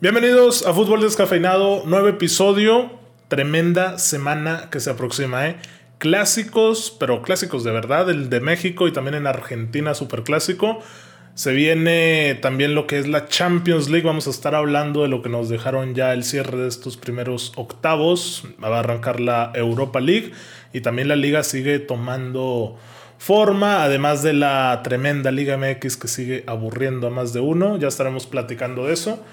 Bienvenidos a Fútbol Descafeinado, nuevo episodio, tremenda semana que se aproxima, ¿eh? Clásicos, pero clásicos de verdad, el de México y también en Argentina, super clásico. Se viene también lo que es la Champions League, vamos a estar hablando de lo que nos dejaron ya el cierre de estos primeros octavos, va a arrancar la Europa League y también la liga sigue tomando forma, además de la tremenda Liga MX que sigue aburriendo a más de uno, ya estaremos platicando de eso.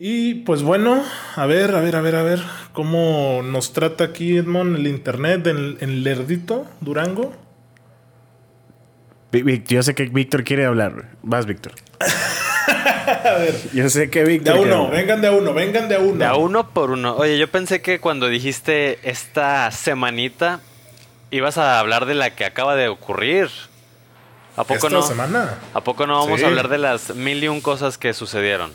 Y pues bueno, a ver, a ver, a ver, a ver, cómo nos trata aquí Edmond el internet en, en Lerdito, Durango. Yo sé que Víctor quiere hablar. Vas, Víctor. a ver. Yo sé que Víctor. De a uno, vengan de a uno, vengan de a uno. De a uno por uno. Oye, yo pensé que cuando dijiste esta semanita ibas a hablar de la que acaba de ocurrir. ¿A poco ¿Esta no? semana? ¿A poco no vamos Sí. a hablar de las mil y un cosas que sucedieron?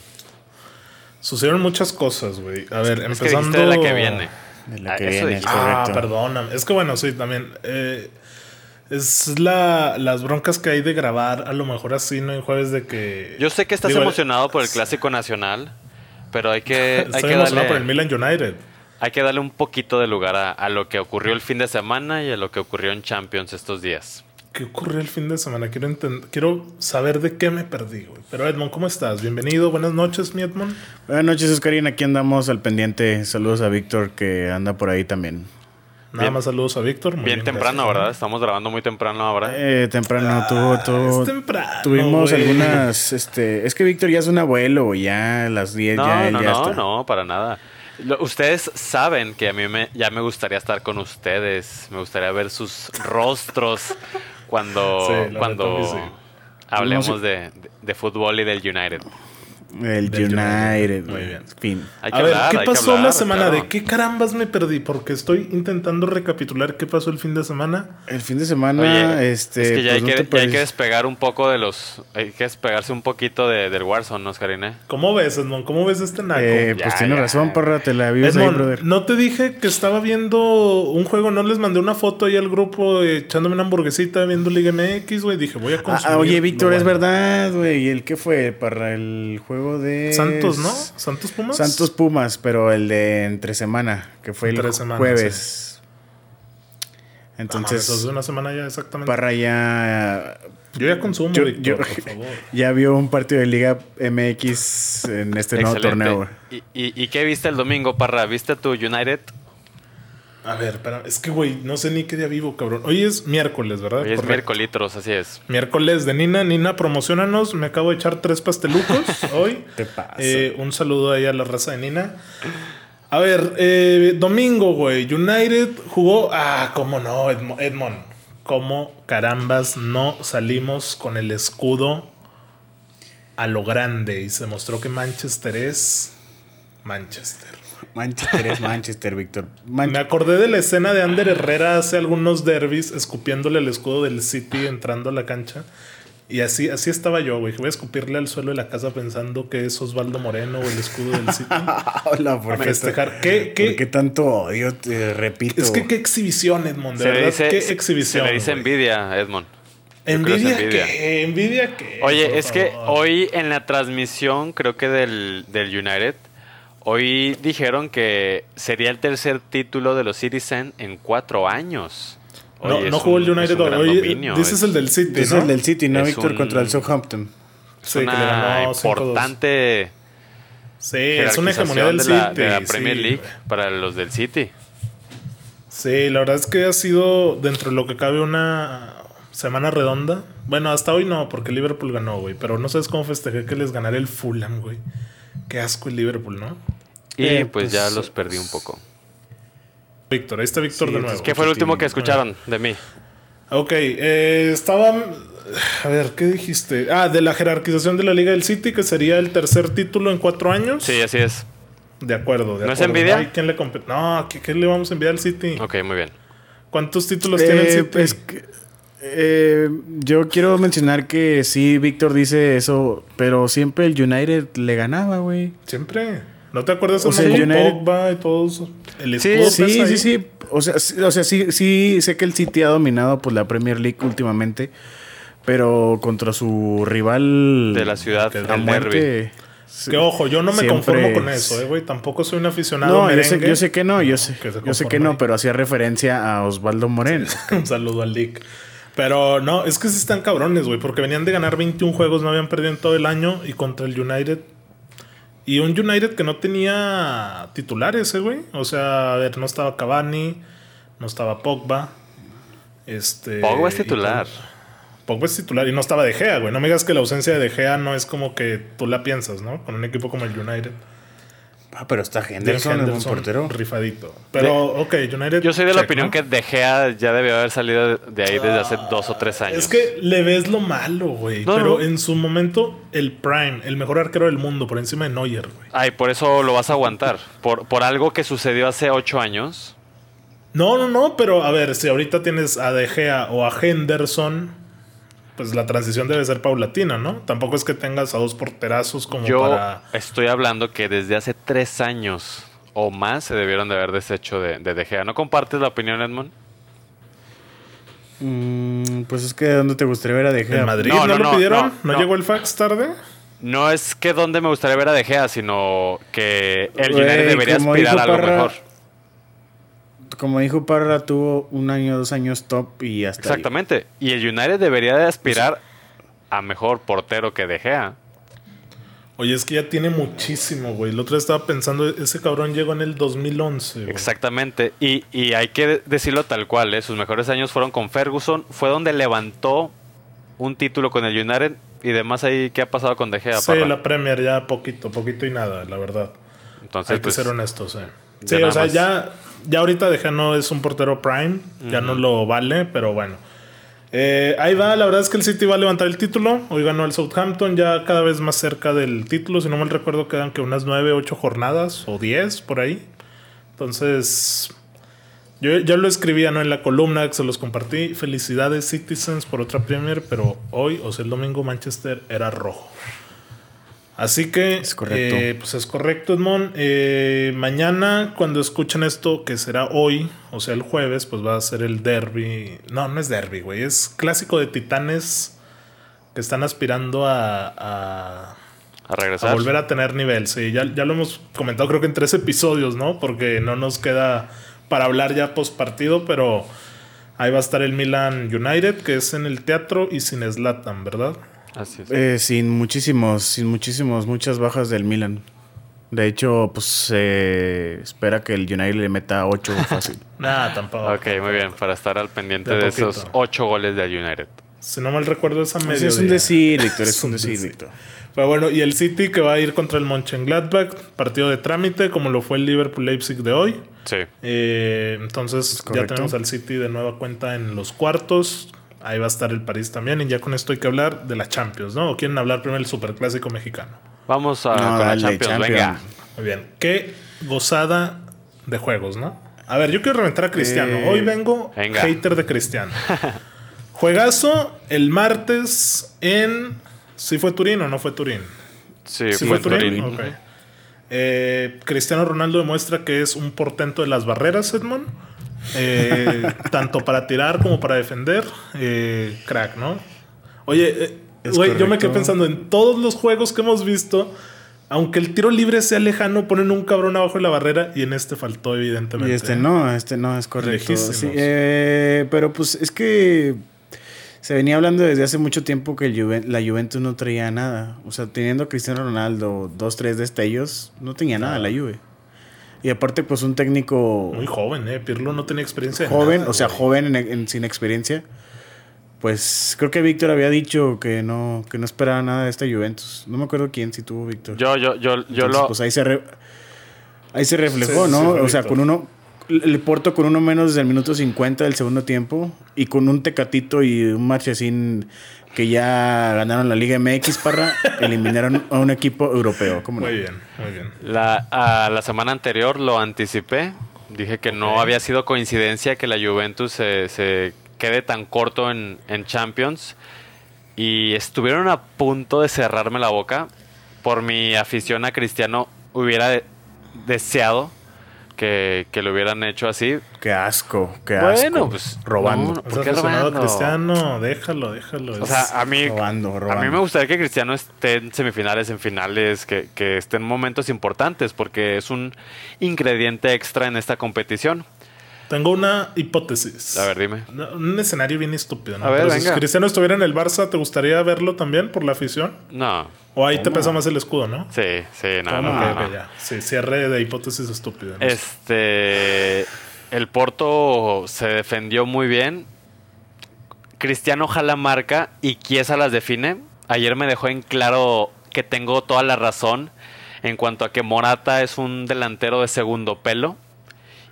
Sucedieron muchas cosas, güey. A ver, Es que empezando. dijiste de la que viene. De la Ah, que eso viene. Ah, correcto. perdóname. Es que bueno, sí, también. eh, es la, las broncas que hay de grabar, a lo mejor así, ¿no? En jueves de que. Yo sé que estás Digo, emocionado por el clásico nacional, pero hay que, hay Estoy que, emocionado por el darle, Milan United. hay que darle un poquito de lugar a, a lo que ocurrió el fin de semana y a lo que ocurrió en Champions estos días. ¿Qué ocurrió el fin de semana? Quiero, quiero saber de qué me perdí, güey. Pero Edmond, ¿cómo estás? Bienvenido, buenas noches, mi Edmond. Buenas noches, Oscarín. Aquí andamos al pendiente. Saludos a Víctor que anda por ahí también. Nada Bien. más saludos a Víctor. Bien temprano, gracias, ¿verdad? Estamos grabando muy temprano ahora. Eh, temprano tuvo, Ah, tuvo- es temprano, tuvimos algunas. Este, es que Víctor ya es un abuelo, ya a las 10 No, ya, no, ya no, está. no, para nada. Lo- ustedes saben que a mí me, ya me gustaría estar con ustedes. Me gustaría ver sus rostros cuando, Sí, cuando hablemos de- de fútbol y del United. El Del United. Muy bien. Fin. Hay que A ver, ¿qué pasó hablar, la semana? claro. ¿De qué carambas me perdí? Porque estoy intentando recapitular qué pasó el fin de semana. El fin de semana, Oye, este. es que ya, pues, hay, no que, te ya hay que puedes- despegar un poco de los... Hay que despegarse un poquito de, del Warzone, ¿no, Oscarine? ¿Cómo ves, Edmond? ¿Cómo ves este naco? Eh, pues Ya, tiene ya. razón, parra, te la vives ahí, Edmond, brother. no te dije que estaba viendo un juego, no les mandé una foto ahí al grupo eh, echándome una hamburguesita viendo Liga MX, güey. Dije, voy a Ah, consumir. ah, oye, Víctor, es bueno. verdad, güey. ¿Y el qué fue? Para el juego de. Santos, ¿no? Santos Pumas. Santos Pumas, pero el de entre semana, que fue Entre el semana, jueves. Entonces. De una semana ya exactamente. Parra ya, Yo ya consumo, Yo- por favor. ya vio un partido de Liga MX en este nuevo Excelente. torneo. güey. ¿Y, y, y qué viste el domingo, Parra? ¿Viste tu United? A ver, espera, es que, güey, no sé ni qué día vivo, cabrón. Hoy es miércoles, ¿verdad? Hoy es miércoles, así es. Miércoles de Nina. Nina, promocionanos. Me acabo de echar tres pastelucos hoy. Te pasa. Eh, un saludo ahí a la raza de Nina. A ver, eh, domingo, güey. United jugó. Ah, cómo no, Edmo- Edmond. Cómo carambas no salimos con el escudo a lo grande. Y se mostró que Manchester es Manchester. Manchester es Manchester, Víctor. Me acordé de la escena de Ander Herrera hace algunos derbis escupiéndole el escudo del City entrando a la cancha. Y así, así estaba yo, güey. Voy a escupirle al suelo de la casa pensando que es Osvaldo Moreno o el escudo del City. Hola, ¿por a qué festejar. ¿Qué, qué- ¿Por qué tanto odio? Te repito. Es que qué exhibición, Edmond. De Se verdad, dice, qué se- exhibición. se le dice güey. envidia, Edmond. ¿Envidia, envidia. qué? ¿Envidia qué? por Oye, es que hoy en la transmisión, creo que del, del United, hoy dijeron que sería el tercer título de los Citizen en cuatro años. No, Oye, no es jugó el United es un hoy. gran Oye, dominio, Dices es- el del City, Es ¿no? el del City, ¿no, Es Víctor? Contra el Southampton. Es Sí, que le una ganó 5-2. importante Sí, es una hegemonía del de la, City. de la sí, Premier League para los del City. Sí, la verdad es que ha sido dentro de lo que cabe una semana redonda. Bueno, hasta hoy no, porque Liverpool ganó, güey. Pero no sabes cómo festejé que les ganara el Fulham, güey. Qué asco el Liverpool, ¿no? Y Eh, pues, pues, ya los perdí un poco. Víctor, ahí está Víctor Sí, de es nuevo. ¿Qué fue el último que escucharon de mí? Ok, eh, estaba. A ver, ¿qué dijiste? Ah, de la jerarquización de la Liga del City, que sería el tercer título en cuatro años. Sí, así es. De acuerdo, de ¿No es acuerdo. envidia? hay quien le. No, ¿qué, qué le vamos a enviar al City? Ok, muy bien. ¿Cuántos títulos tiene el Eh, City? pues, que- eh, yo quiero mencionar que sí, Víctor dice eso, pero siempre el United le ganaba, güey. Siempre. ¿No te acuerdas O de sea, el United- Pogba y todos? El Sí, Sí, sí, sí. O sea, sí, o sea, sí, sí sé que el City ha dominado pues, la Premier League últimamente, pero contra su rival De la ciudad, que el derby. muerte. Que ojo, yo no me Siempre conformo con es- eso, eh, güey. Tampoco soy un aficionado No, yo sé, merengue. yo sé que no, yo sé, yo sé que no, pero hacía referencia a Osvaldo Moreno. Un saludo al Lick. Pero no, es que sí están cabrones, güey, porque venían de ganar 21 juegos, no habían perdido en todo el año y contra el United. Y un United que no tenía titulares, eh, güey. O sea, a ver, no estaba Cavani, no estaba Pogba. Este, Pogba es titular. Pog- Pogba es titular y no estaba De Gea, güey. No me digas que la ausencia de De Gea no es como que tú la piensas, ¿no? Con un equipo como el United. Ah, pero está Henderson, Henderson, portero. rifadito. Pero, ok, United. Yo soy de la opinión ¿no? que De Gea ya debió haber salido de ahí desde hace dos o tres años. Es que le ves lo malo, güey. No, pero no. en su momento, el Prime, el mejor arquero del mundo, por encima de Neuer, güey. Ay, por eso lo vas a aguantar. Por, por algo que sucedió hace ocho años. No, no, no, pero a ver, si ahorita tienes a De Gea o a Henderson, pues la transición debe ser paulatina, ¿no? Tampoco es que tengas a dos porterazos como Yo para. estoy hablando que desde hace tres años o más se debieron de haber deshecho de, de De Gea. ¿No compartes la opinión, Edmond? Mm, pues es que ¿dónde te gustaría ver a De Gea? ¿En Madrid No, no, no, lo no, pidieron? no, ¿No, no. llegó el fax tarde? No es que donde me gustaría ver a De Gea, sino que el United debería aspirar a algo Parra, mejor. Como dijo Parra, tuvo un año, dos años top y hasta ahí. Exactamente. Y el United debería de aspirar a mejor portero que De Gea. Oye, es que ya tiene muchísimo, güey. El otro día estaba pensando, ese cabrón llegó en el 2011. güey. Exactamente. Y, y hay que decirlo tal cual, ¿eh? sus mejores años fueron con Ferguson. Fue donde levantó un título con el United. Y demás ahí, ¿qué ha pasado con De Gea? Sí, Parra? la Premier ya poquito, poquito y nada, la verdad. Entonces, Hay que pues, ser honestos, eh. Sí, o sea, ya, ya ahorita De Gea no es un portero prime, ya no lo vale, pero bueno. Eh, ahí va, la verdad es que el City va a levantar el título. Hoy ganó el Southampton, ya cada vez más cerca del título. Si no mal recuerdo, quedan que unas 9, 8 jornadas o 10 por ahí. Entonces, yo ya lo escribía ¿no? en la columna que se los compartí. Felicidades, Citizens, por otra Premier, pero hoy, o sea, el domingo, Manchester era rojo. Así que, Es correcto. eh, pues es correcto, Edmond. Eh, mañana, cuando escuchen esto, que será hoy, o sea, el jueves, pues va a ser el derby. No, no es derby, güey. Es clásico de titanes que están aspirando a, a, a regresar. a volver a tener nivel. Sí, ya, ya lo hemos comentado, creo que en tres episodios, ¿no? Porque no nos queda para hablar ya post partido, pero ahí va a estar el Milan United, que es en el teatro y sin Slatan, ¿verdad? Así es. Eh, sin muchísimos, sin muchísimos, muchas bajas del Milan. De hecho, pues se espera que el United le meta 8 fácil. Nah, tampoco. Ok, muy bien, para estar al pendiente De esos ocho goles del United. Si no mal recuerdo, es a Pues medio. es un decir, Víctor, es un decir. Víctor. Pero bueno, y el City que va a ir contra el Mönchengladbach, partido de trámite, como lo fue el Liverpool-Leipzig de hoy. Sí. Eh, entonces ya tenemos al City de nueva cuenta en los cuartos. Ahí va a estar el París también. Y ya con esto hay que hablar de la Champions, ¿no? ¿O quieren hablar primero del Superclásico mexicano? Vamos a, No, con la Champions, Champions. venga. Muy bien. Qué gozada de juegos, ¿no? A ver, yo quiero reventar a Cristiano. Eh, Hoy vengo venga. hater de Cristiano. Juegazo el martes en... ¿Sí fue Turín o no fue Turín? Sí, ¿Sí fue fue Turín. Turín? Ok. Eh, Cristiano Ronaldo demuestra que es un portento de las barreras, Edmond. Eh, tanto para tirar como para defender. Eh, crack, ¿no? Oye, eh, güey, yo me quedé pensando en todos los juegos que hemos visto. Aunque el tiro libre sea lejano, ponen un cabrón abajo de la barrera y en este faltó, evidentemente. Y este no, este no es correcto. Sí, eh, pero pues es que se venía hablando desde hace mucho tiempo que la Juventus no traía nada. O sea, teniendo a Cristiano Ronaldo, dos, tres destellos, no tenía nada la Juve. Y aparte, pues un técnico Muy joven, ¿eh? Pirlo no tenía experiencia. joven, nada, o sea, güey. joven en- en- sin experiencia. Pues creo que Víctor había dicho que no, que no esperaba nada de esta Juventus. No me acuerdo quién, si tuvo Víctor. Yo, yo, yo, yo Entonces, lo. Pues ahí se, re- ahí se reflejó, Sí, ¿no? sí, o sea, con uno. El Porto con uno menos desde el minuto 50 del segundo tiempo. Y con un Tecatito y un Marchesín que ya ganaron la Liga MX, Parra, eliminaron a un equipo europeo. ¿Cómo no? Muy bien, muy bien. La, a la semana anterior lo anticipé. Dije que no había sido coincidencia que la Juventus se, se quede tan corto en, en Champions. Y estuvieron a punto de cerrarme la boca. Por mi afición a Cristiano, hubiera de- deseado que, que lo hubieran hecho así. Qué asco, qué asco. Bueno, pues, Robando. no, ¿Estás ¿Por qué a robando? Cristiano? Déjalo, déjalo. O sea, a mí, Robando, a robando. mí me gustaría que Cristiano esté en semifinales, en finales, que, que esté en momentos importantes, porque es un ingrediente extra en esta competición. Tengo una hipótesis. A ver, dime. Un escenario bien estúpido, ¿no? A ver, Pero si. Cristiano estuviera en el Barça, ¿te gustaría verlo también por la afición? No, ¿O ahí te pesa más el escudo, no? sí, sí, no, ¿Cómo? no, no, no. ya. Sí, cierre de hipótesis estúpida. ¿no? Este, el Porto se defendió muy bien. Cristiano jala marca y Chiesa las define. Ayer me dejó en claro que tengo toda la razón en cuanto a que Morata es un delantero de segundo pelo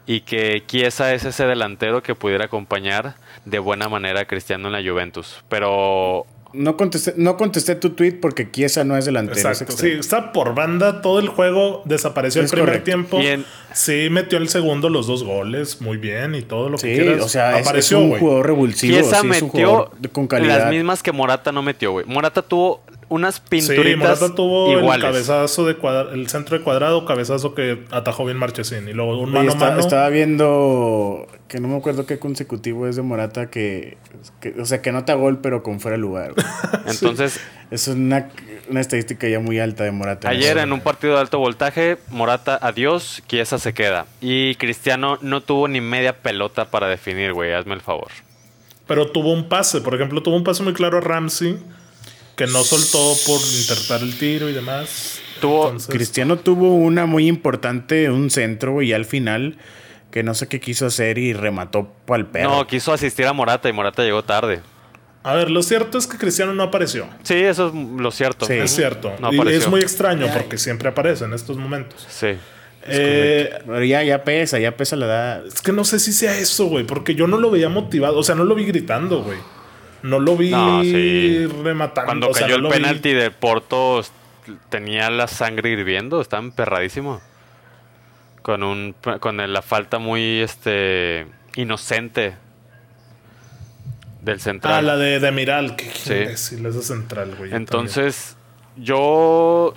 y que Chiesa es ese delantero que pudiera acompañar de buena manera a Cristiano en la Juventus. Pero No contesté, no contesté tu tweet porque Chiesa no es delantero. es Exacto, sí, está por banda todo el juego, desapareció Es el primer correcto. tiempo. En- Sí, metió el segundo los dos goles, muy bien y todo lo que Sí, quieras. o sea, es, es apareció, un jugador revulsivo. Chiesa sí, es un metió jugador de- con calidad. las mismas que Morata no metió, güey. Morata tuvo unas Sí, pinturitas Morata tuvo iguales. el cabezazo de cuadra- el centro de cuadrado, cabezazo que atajó bien Marchesín. Y luego un mano a está- mano. Estaba viendo que no me acuerdo qué consecutivo es de Morata que, que- o sea, que anota gol pero con fuera de lugar. Entonces, es una, una estadística ya muy alta de Morata. Ayer en un partido de alto voltaje, Morata adiós, Chiesa se queda. Y Cristiano no tuvo ni media pelota para definir, güey, hazme el favor. Pero tuvo un pase, por ejemplo, tuvo un pase muy claro a Ramsey que no soltó por intentar el tiro y demás. Tuvo- Entonces, Cristiano tuvo una muy importante, un centro, güey, y al final que no sé qué quiso hacer y remató pa'l perro. No, quiso asistir a Morata y Morata llegó tarde. A ver, lo cierto es que Cristiano no apareció. Sí, eso es lo cierto. Sí. Es cierto. No y es muy extraño porque siempre aparece en estos momentos. Sí. Eh, Pero ya, ya pesa, ya pesa la edad. es que no sé si sea eso, güey, porque yo no lo veía motivado. O sea, no lo vi gritando, güey. No lo vi No, sí. rematando. Cuando o sea, cayó no el vi- penalti de Porto, tenía la sangre hirviendo, estaba emperradísimo. Con un con la falta muy este inocente del central. Ah, la de, de Miral. Qué Sí. imbécil, esa central, güey. Entonces, yo.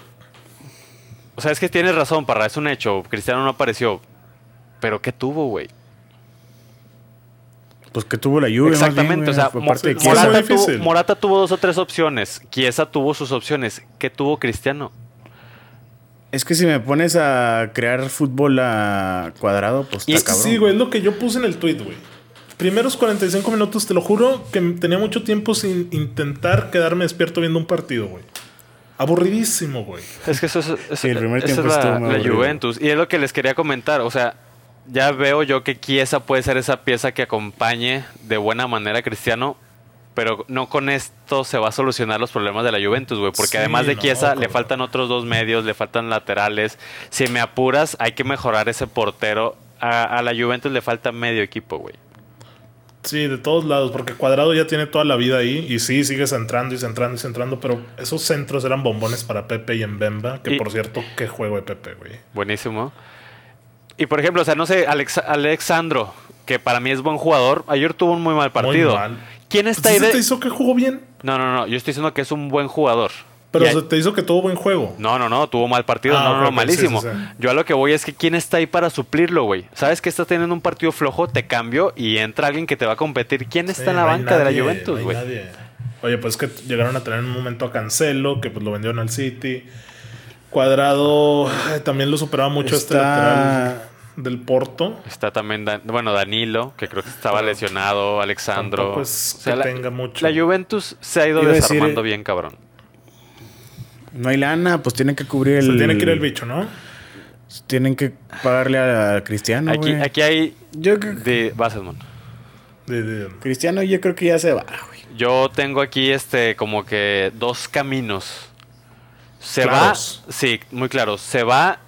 O sea, es que tienes razón, Parra, es un hecho. Cristiano no apareció. Pero ¿qué tuvo, güey? Pues que tuvo la lluvia. Exactamente, o sea, fue parte de Morata, tuvo. Morata tuvo dos o tres opciones. Chiesa tuvo sus opciones. ¿Qué tuvo Cristiano? Es que si me pones a crear fútbol a cuadrado, pues Y está es que cabrón. sí, güey, es lo que yo puse en el tweet, güey. Primeros 45 minutos, te lo juro, que tenía mucho tiempo sin intentar quedarme despierto viendo un partido, güey. Aburridísimo, güey. Es que eso es, es- Sí, el primer esa es tiempo la. Juventus. Y es lo que les quería comentar. O sea, ya veo yo que Chiesa puede ser esa pieza que acompañe de buena manera a Cristiano. Pero no con esto se va a solucionar los problemas de la Juventus, güey. Porque Sí, además de no, Chiesa, le cabrón. faltan otros dos medios, le faltan laterales. Si me apuras, hay que mejorar ese portero. A, a la Juventus le falta medio equipo, güey. Sí, de todos lados, porque Cuadrado ya tiene toda la vida ahí y sí, sigue centrando y centrando y centrando, pero esos centros eran bombones para Pepe y Mbemba, que Y- por cierto, qué juego de Pepe, güey. Buenísimo. Y por ejemplo, o sea, no sé, Alex, Alexandro, que para mí es buen jugador, ayer tuvo un muy mal partido. Muy mal. ¿Quién está ahí te hizo que jugó bien? No, no, no, yo estoy diciendo que es un buen jugador. Pero se te hizo que tuvo buen juego. No, no, no, tuvo mal partido. Ah, no, no, no, malísimo. sí, sí, sí. Yo a lo que voy es que quién está ahí para suplirlo, güey. ¿Sabes que estás teniendo un partido flojo? Te cambio y entra alguien que te va a competir. ¿Quién está en la no banca de la no Juventus, güey? nadie. Oye, pues que llegaron a tener en un momento a Cancelo, que pues lo vendieron al City. Cuadrado también lo superaba mucho este Está- lateral del Porto. Está también, Dan- bueno, Danilo, que creo que estaba lesionado, Alexandro. tampoco es O sea, que la, tenga mucho. la Juventus se ha ido Iba a decir, desarmando bien, cabrón. No hay lana, pues tienen que cubrir el. Se tiene que ir el bicho, ¿no? Tienen que pagarle a Cristiano. Aquí, aquí hay Yo creo que de Basselman. De- de- Cristiano, yo creo que ya se va, güey. Yo tengo aquí este como que dos caminos. Se Claros. va, sí, muy claro. Se va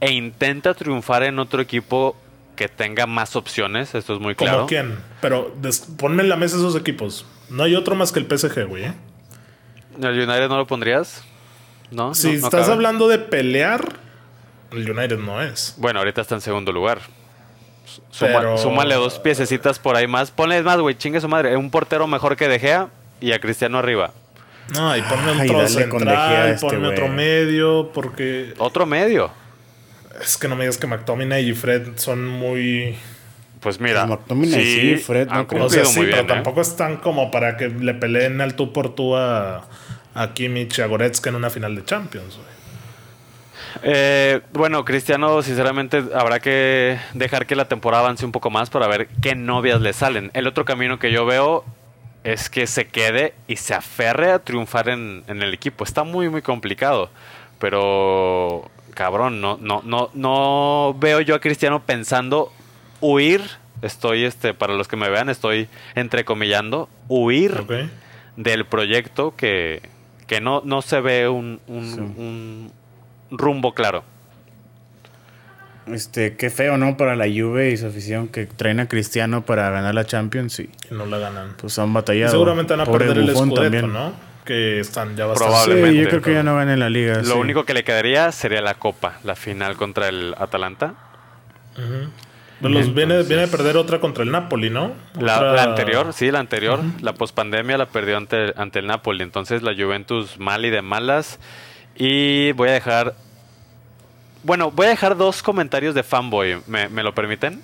e intenta triunfar en otro equipo que tenga más opciones. Esto es muy ¿Como claro. quién? Pero ponme en la mesa esos equipos. No hay otro más que el PSG, güey. ¿eh? ¿El United no lo pondrías? No. Si no- no estás cabe. hablando de pelear, el United no es. Bueno, ahorita está en segundo lugar. Suma- Pero- Súmale dos piececitas por ahí más. Ponle más, güey, chingue su madre. Un portero mejor que De Gea y a Cristiano arriba. No, y ponme Ay, otro central, este ponme otro medio, porque Otro medio. Es que no me digas que McTominay y Fred son muy. Pues mira, Pues McTominay sí, Fred han no. O sea, sí, muy pero bien, ¿eh? tampoco están como para que le peleen al tú por tú a, a Kimmich y a Goretzka en una final de Champions, güey. Eh, bueno, Cristiano, sinceramente, habrá que dejar que la temporada avance un poco más para ver qué novias le salen. El otro camino que yo veo es que se quede y se aferre a triunfar en, en el equipo. Está muy, muy complicado. Pero, cabrón, no, no, no, no veo yo a Cristiano pensando huir. Estoy, este, para los que me vean, estoy entrecomillando, huir del proyecto que, que no, no se ve un, un- Sí. un rumbo claro. Este, qué feo, ¿no? Para la Juve y su afición que traen a Cristiano para ganar la Champions y no la ganan. pues han batallado. Seguramente van a Pobre perder el Scudetto, también. ¿no? Que están ya bastante. Sí, Probablemente. yo creo que ya no ganen la liga. Lo sí. único que le quedaría sería la Copa, la final contra el Atalanta. Pues los viene, viene a perder otra contra el Napoli, ¿no? La, Otra- la anterior, sí, la anterior, la pospandemia la perdió ante, ante el Napoli. Entonces la Juventus mal y de malas. Y voy a dejar... Bueno, voy a dejar dos comentarios de fanboy. ¿Me, me lo permiten?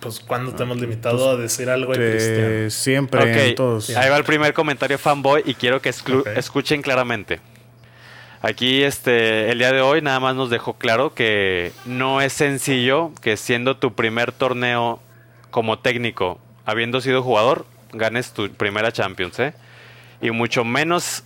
Pues cuando te hemos limitado a decir algo de Cristiano. siempre Ok, en todos. ahí va el primer comentario fanboy y quiero que escuchen claramente. Aquí este el día de hoy nada más nos dejó claro que no es sencillo que siendo tu primer torneo como técnico, habiendo sido jugador, ganes tu primera Champions, ¿eh? Y mucho menos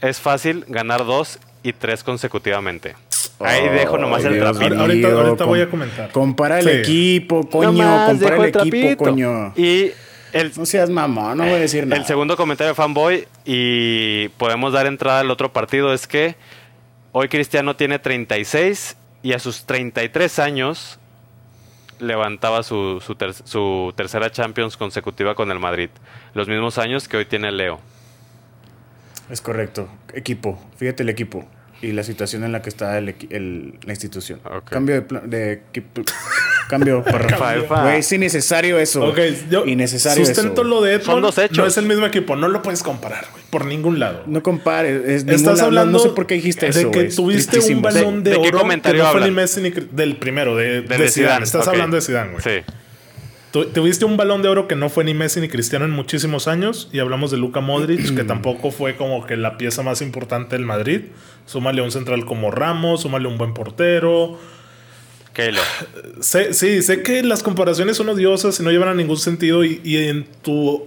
es fácil ganar dos y tres consecutivamente. Ahí dejo nomás el Dios trapito. Ahorita- voy a com- comentar. Compara el Sí. equipo, coño. Nomás compara dejo el equipo, trapito. coño. Y el, No seas mamón, no voy a decir nada. El segundo comentario de fanboy y podemos dar entrada al otro partido es que hoy Cristiano tiene 36 y a sus 33 años levantaba su, su, ter- su tercera Champions consecutiva con el Madrid. Los mismos años que hoy tiene Leo. Es correcto. Equipo. Fíjate el equipo. Y la situación en la que está el, equi- el- la institución. Cambio de, pla- de equipo. Cambio. Güey, es innecesario eso. Ok, yo innecesario sustento eso. lo de Edmond. Son dos hechos. No es el mismo equipo, no lo puedes comparar, güey, por ningún lado. No compares. Es Estás ninguna- hablando No, sé por qué dijiste de eso. que tuviste un balón de, ¿De- de qué oro comentario que no fue ni hablan? Messi ni del primero de, de, de Zidane. Zidane, Estás hablando de Zidane, güey. Sí. Tu- Tuviste un balón de oro que no fue ni Messi ni Cristiano en muchísimos años y hablamos de Luka Modric que tampoco fue como que la pieza más importante del Madrid. Súmale un central como Ramos, súmale un buen portero. Keylor. Sé, sí, sé que las comparaciones son odiosas y no llevan a ningún sentido y, y en tu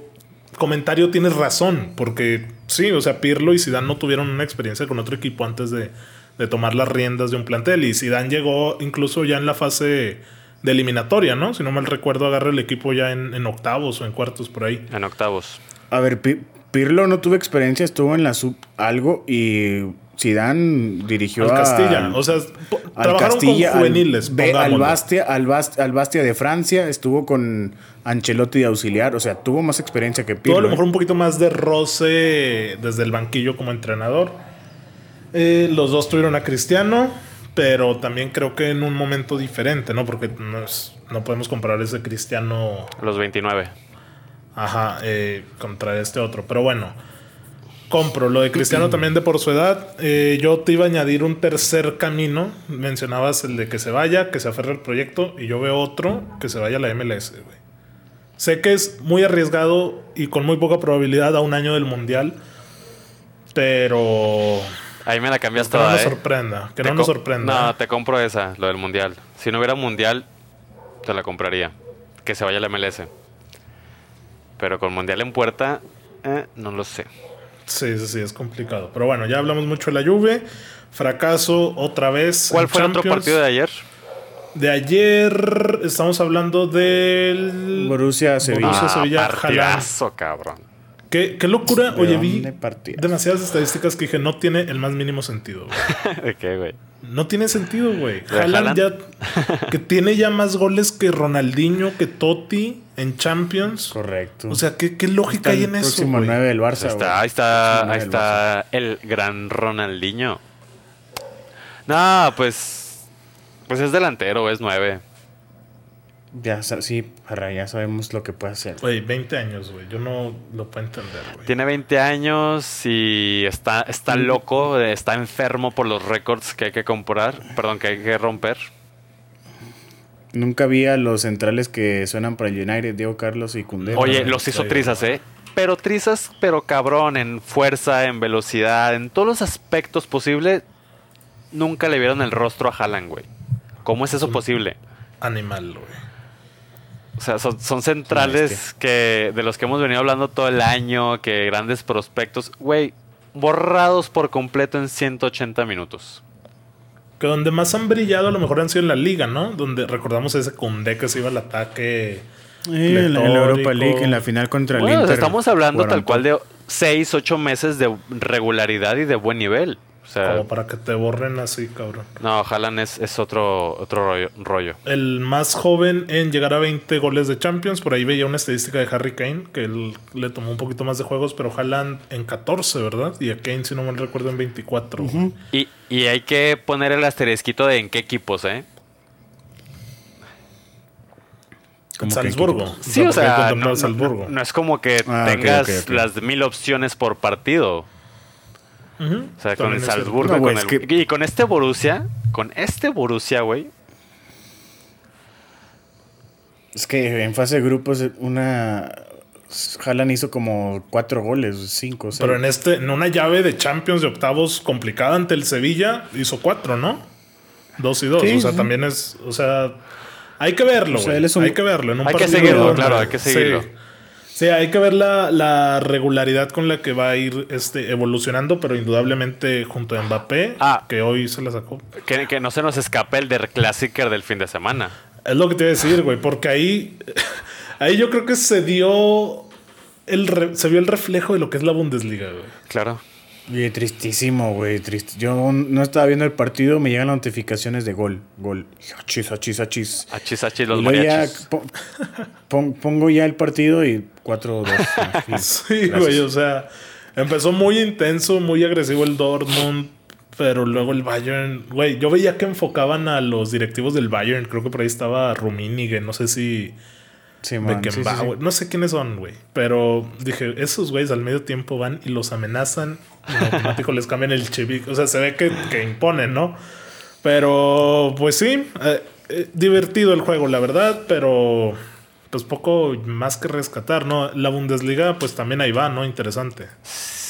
comentario tienes razón, porque sí, o sea, Pirlo y Zidane no tuvieron una experiencia con otro equipo antes de, de tomar las riendas de un plantel y Zidane llegó incluso ya en la fase de eliminatoria, ¿no? Si no mal recuerdo, agarra el equipo ya en, en octavos o en cuartos por ahí. En octavos. A ver, Pi- Pirlo no tuvo experiencia, estuvo en la sub algo y Zidane dirigió Al a- Castilla, o sea, al trabajaron Castilla, con juveniles, al. Bastia, al, Bast- al Bastia de Francia, estuvo con Ancelotti de auxiliar, o sea, tuvo más experiencia que Pirlo. Tuvo a lo ¿eh? mejor un poquito más de roce desde el banquillo como entrenador. Eh, los dos tuvieron a Cristiano, pero también creo que en un momento diferente, ¿no? Porque no, es- no podemos comparar ese Cristiano A los 29. ajá, eh, contra este otro. Pero bueno, compro lo de Cristiano también de por su edad. Eh, yo te iba a añadir un tercer camino. Mencionabas el de que se vaya, que se aferre al proyecto, y yo veo otro que se vaya a la MLS, güey. Sé que es muy arriesgado y con muy poca probabilidad a un año del mundial, pero Ahí me la cambias que no nos ¿eh? sorprenda, que Te no nos sorprenda. No, te compro esa, lo del mundial. Si no hubiera mundial, te la compraría. Que se vaya la MLS. Pero con mundial en puerta, eh, no lo sé. Sí, sí, sí, es complicado. Pero bueno, ya hablamos mucho de la Juve. Fracaso otra vez. ¿Cuál fue el otro partido de ayer? De ayer estamos hablando del Borussia Sevilla. Borussia Sevilla, partidazo, cabrón. Qué, locura. Oye, vi demasiadas estadísticas que dije, no tiene el más mínimo sentido. Güey. ¿Qué, güey? No tiene sentido, güey. Haaland ya. que tiene ya más goles que Ronaldinho, que Totti en Champions. Correcto. O sea, ¿qué, qué lógica hay en el eso? Próximo 9 del Barça. Pues ahí está, ahí está, ahí está el gran Ronaldinho. No, pues. Pues es delantero, es 9. Ya, sí, Parra, ya sabemos lo que puede hacer. Güey, 20 años, güey. Yo no lo puedo entender, güey. Tiene 20 años y está, está loco, está enfermo por los récords que hay que comprar, perdón, que hay que romper. Nunca vi a los centrales que suenan para el United, Diego Carlos y Cundé. Oye, no, los hizo trizas, ¿eh? Pero trizas, pero cabrón, en fuerza, en velocidad, en todos los aspectos posibles, nunca le vieron el rostro a Haaland, güey. ¿Cómo es eso posible? Animal, güey. O sea, son, son centrales que de los que hemos venido hablando todo el año, que grandes prospectos, güey, borrados por completo en 180 minutos. Que donde más han brillado a lo mejor han sido en la liga, ¿no? Donde recordamos ese Cundé que se iba al ataque. Eh, en la, Europa. League, en la final contra el Bueno, sea, Inter. estamos hablando tal cual de 6, 8 meses de regularidad y de buen nivel. O sea, Como para que te borren así, cabrón. no, Haaland es, es otro, otro rollo, rollo. El más joven en llegar a 20 goles de Champions. Por ahí veía una estadística de Harry Kane, que él le tomó un poquito más de juegos, pero Haaland en 14, ¿verdad? Y a Kane, si no me recuerdo, en 24. güey. Y, y hay que poner el asterisquito de en qué equipos, ¿eh? Como Salzburgo. Sí, o sea, no, no- Salzburgo. no es como que Ah, tengas las mil opciones por partido. O sea, con el. Salzburgo No, y, con es el- que- y con este Borussia, con este Borussia, güey. Es que en fase de grupos, una. Haaland hizo como cuatro goles, cinco, seis. Pero en este, en una llave de Champions de octavos complicada ante el Sevilla, hizo cuatro, ¿no? Dos y dos. Sí, o sea, sí. también es. O sea, hay que verlo, O sea, güey. él es un- Hay que verlo. En un Hay que seguirlo, claro, hay que seguirlo. Sí. Sí, hay que ver la, la regularidad con la que va a ir este, evolucionando, pero indudablemente junto a Mbappé, Ah. que hoy se la sacó. Que, que no se nos escape el der Klassiker del fin de semana. Es lo que te iba a decir, güey, porque ahí, ahí yo creo que se dio el re- se vio el reflejo de lo que es la Bundesliga, güey. Claro. Y tristísimo, güey. trist- Yo no estaba viendo el partido, me llegan notificaciones de gol, gol. Achis, achis, achis. Achis, achis, los ya mariachis. po- pon- pongo ya el partido y 4-2. Sí, güey, o sea, empezó muy intenso, muy agresivo el Dortmund, pero luego el Bayern, güey, yo veía que enfocaban a los directivos del Bayern, creo que por ahí estaba Rummenigge, no sé si Sí, man. Beckenbauer, no sé quiénes son, güey, pero dije, esos güeyes al medio tiempo van y los amenazan y en automático les cambian el chivik, o sea, se ve que, que imponen, ¿no? Pero, pues sí, eh, eh, divertido el juego, la verdad, pero pues poco más que rescatar, ¿no? La Bundesliga, pues también ahí va, ¿no? Interesante. Sí,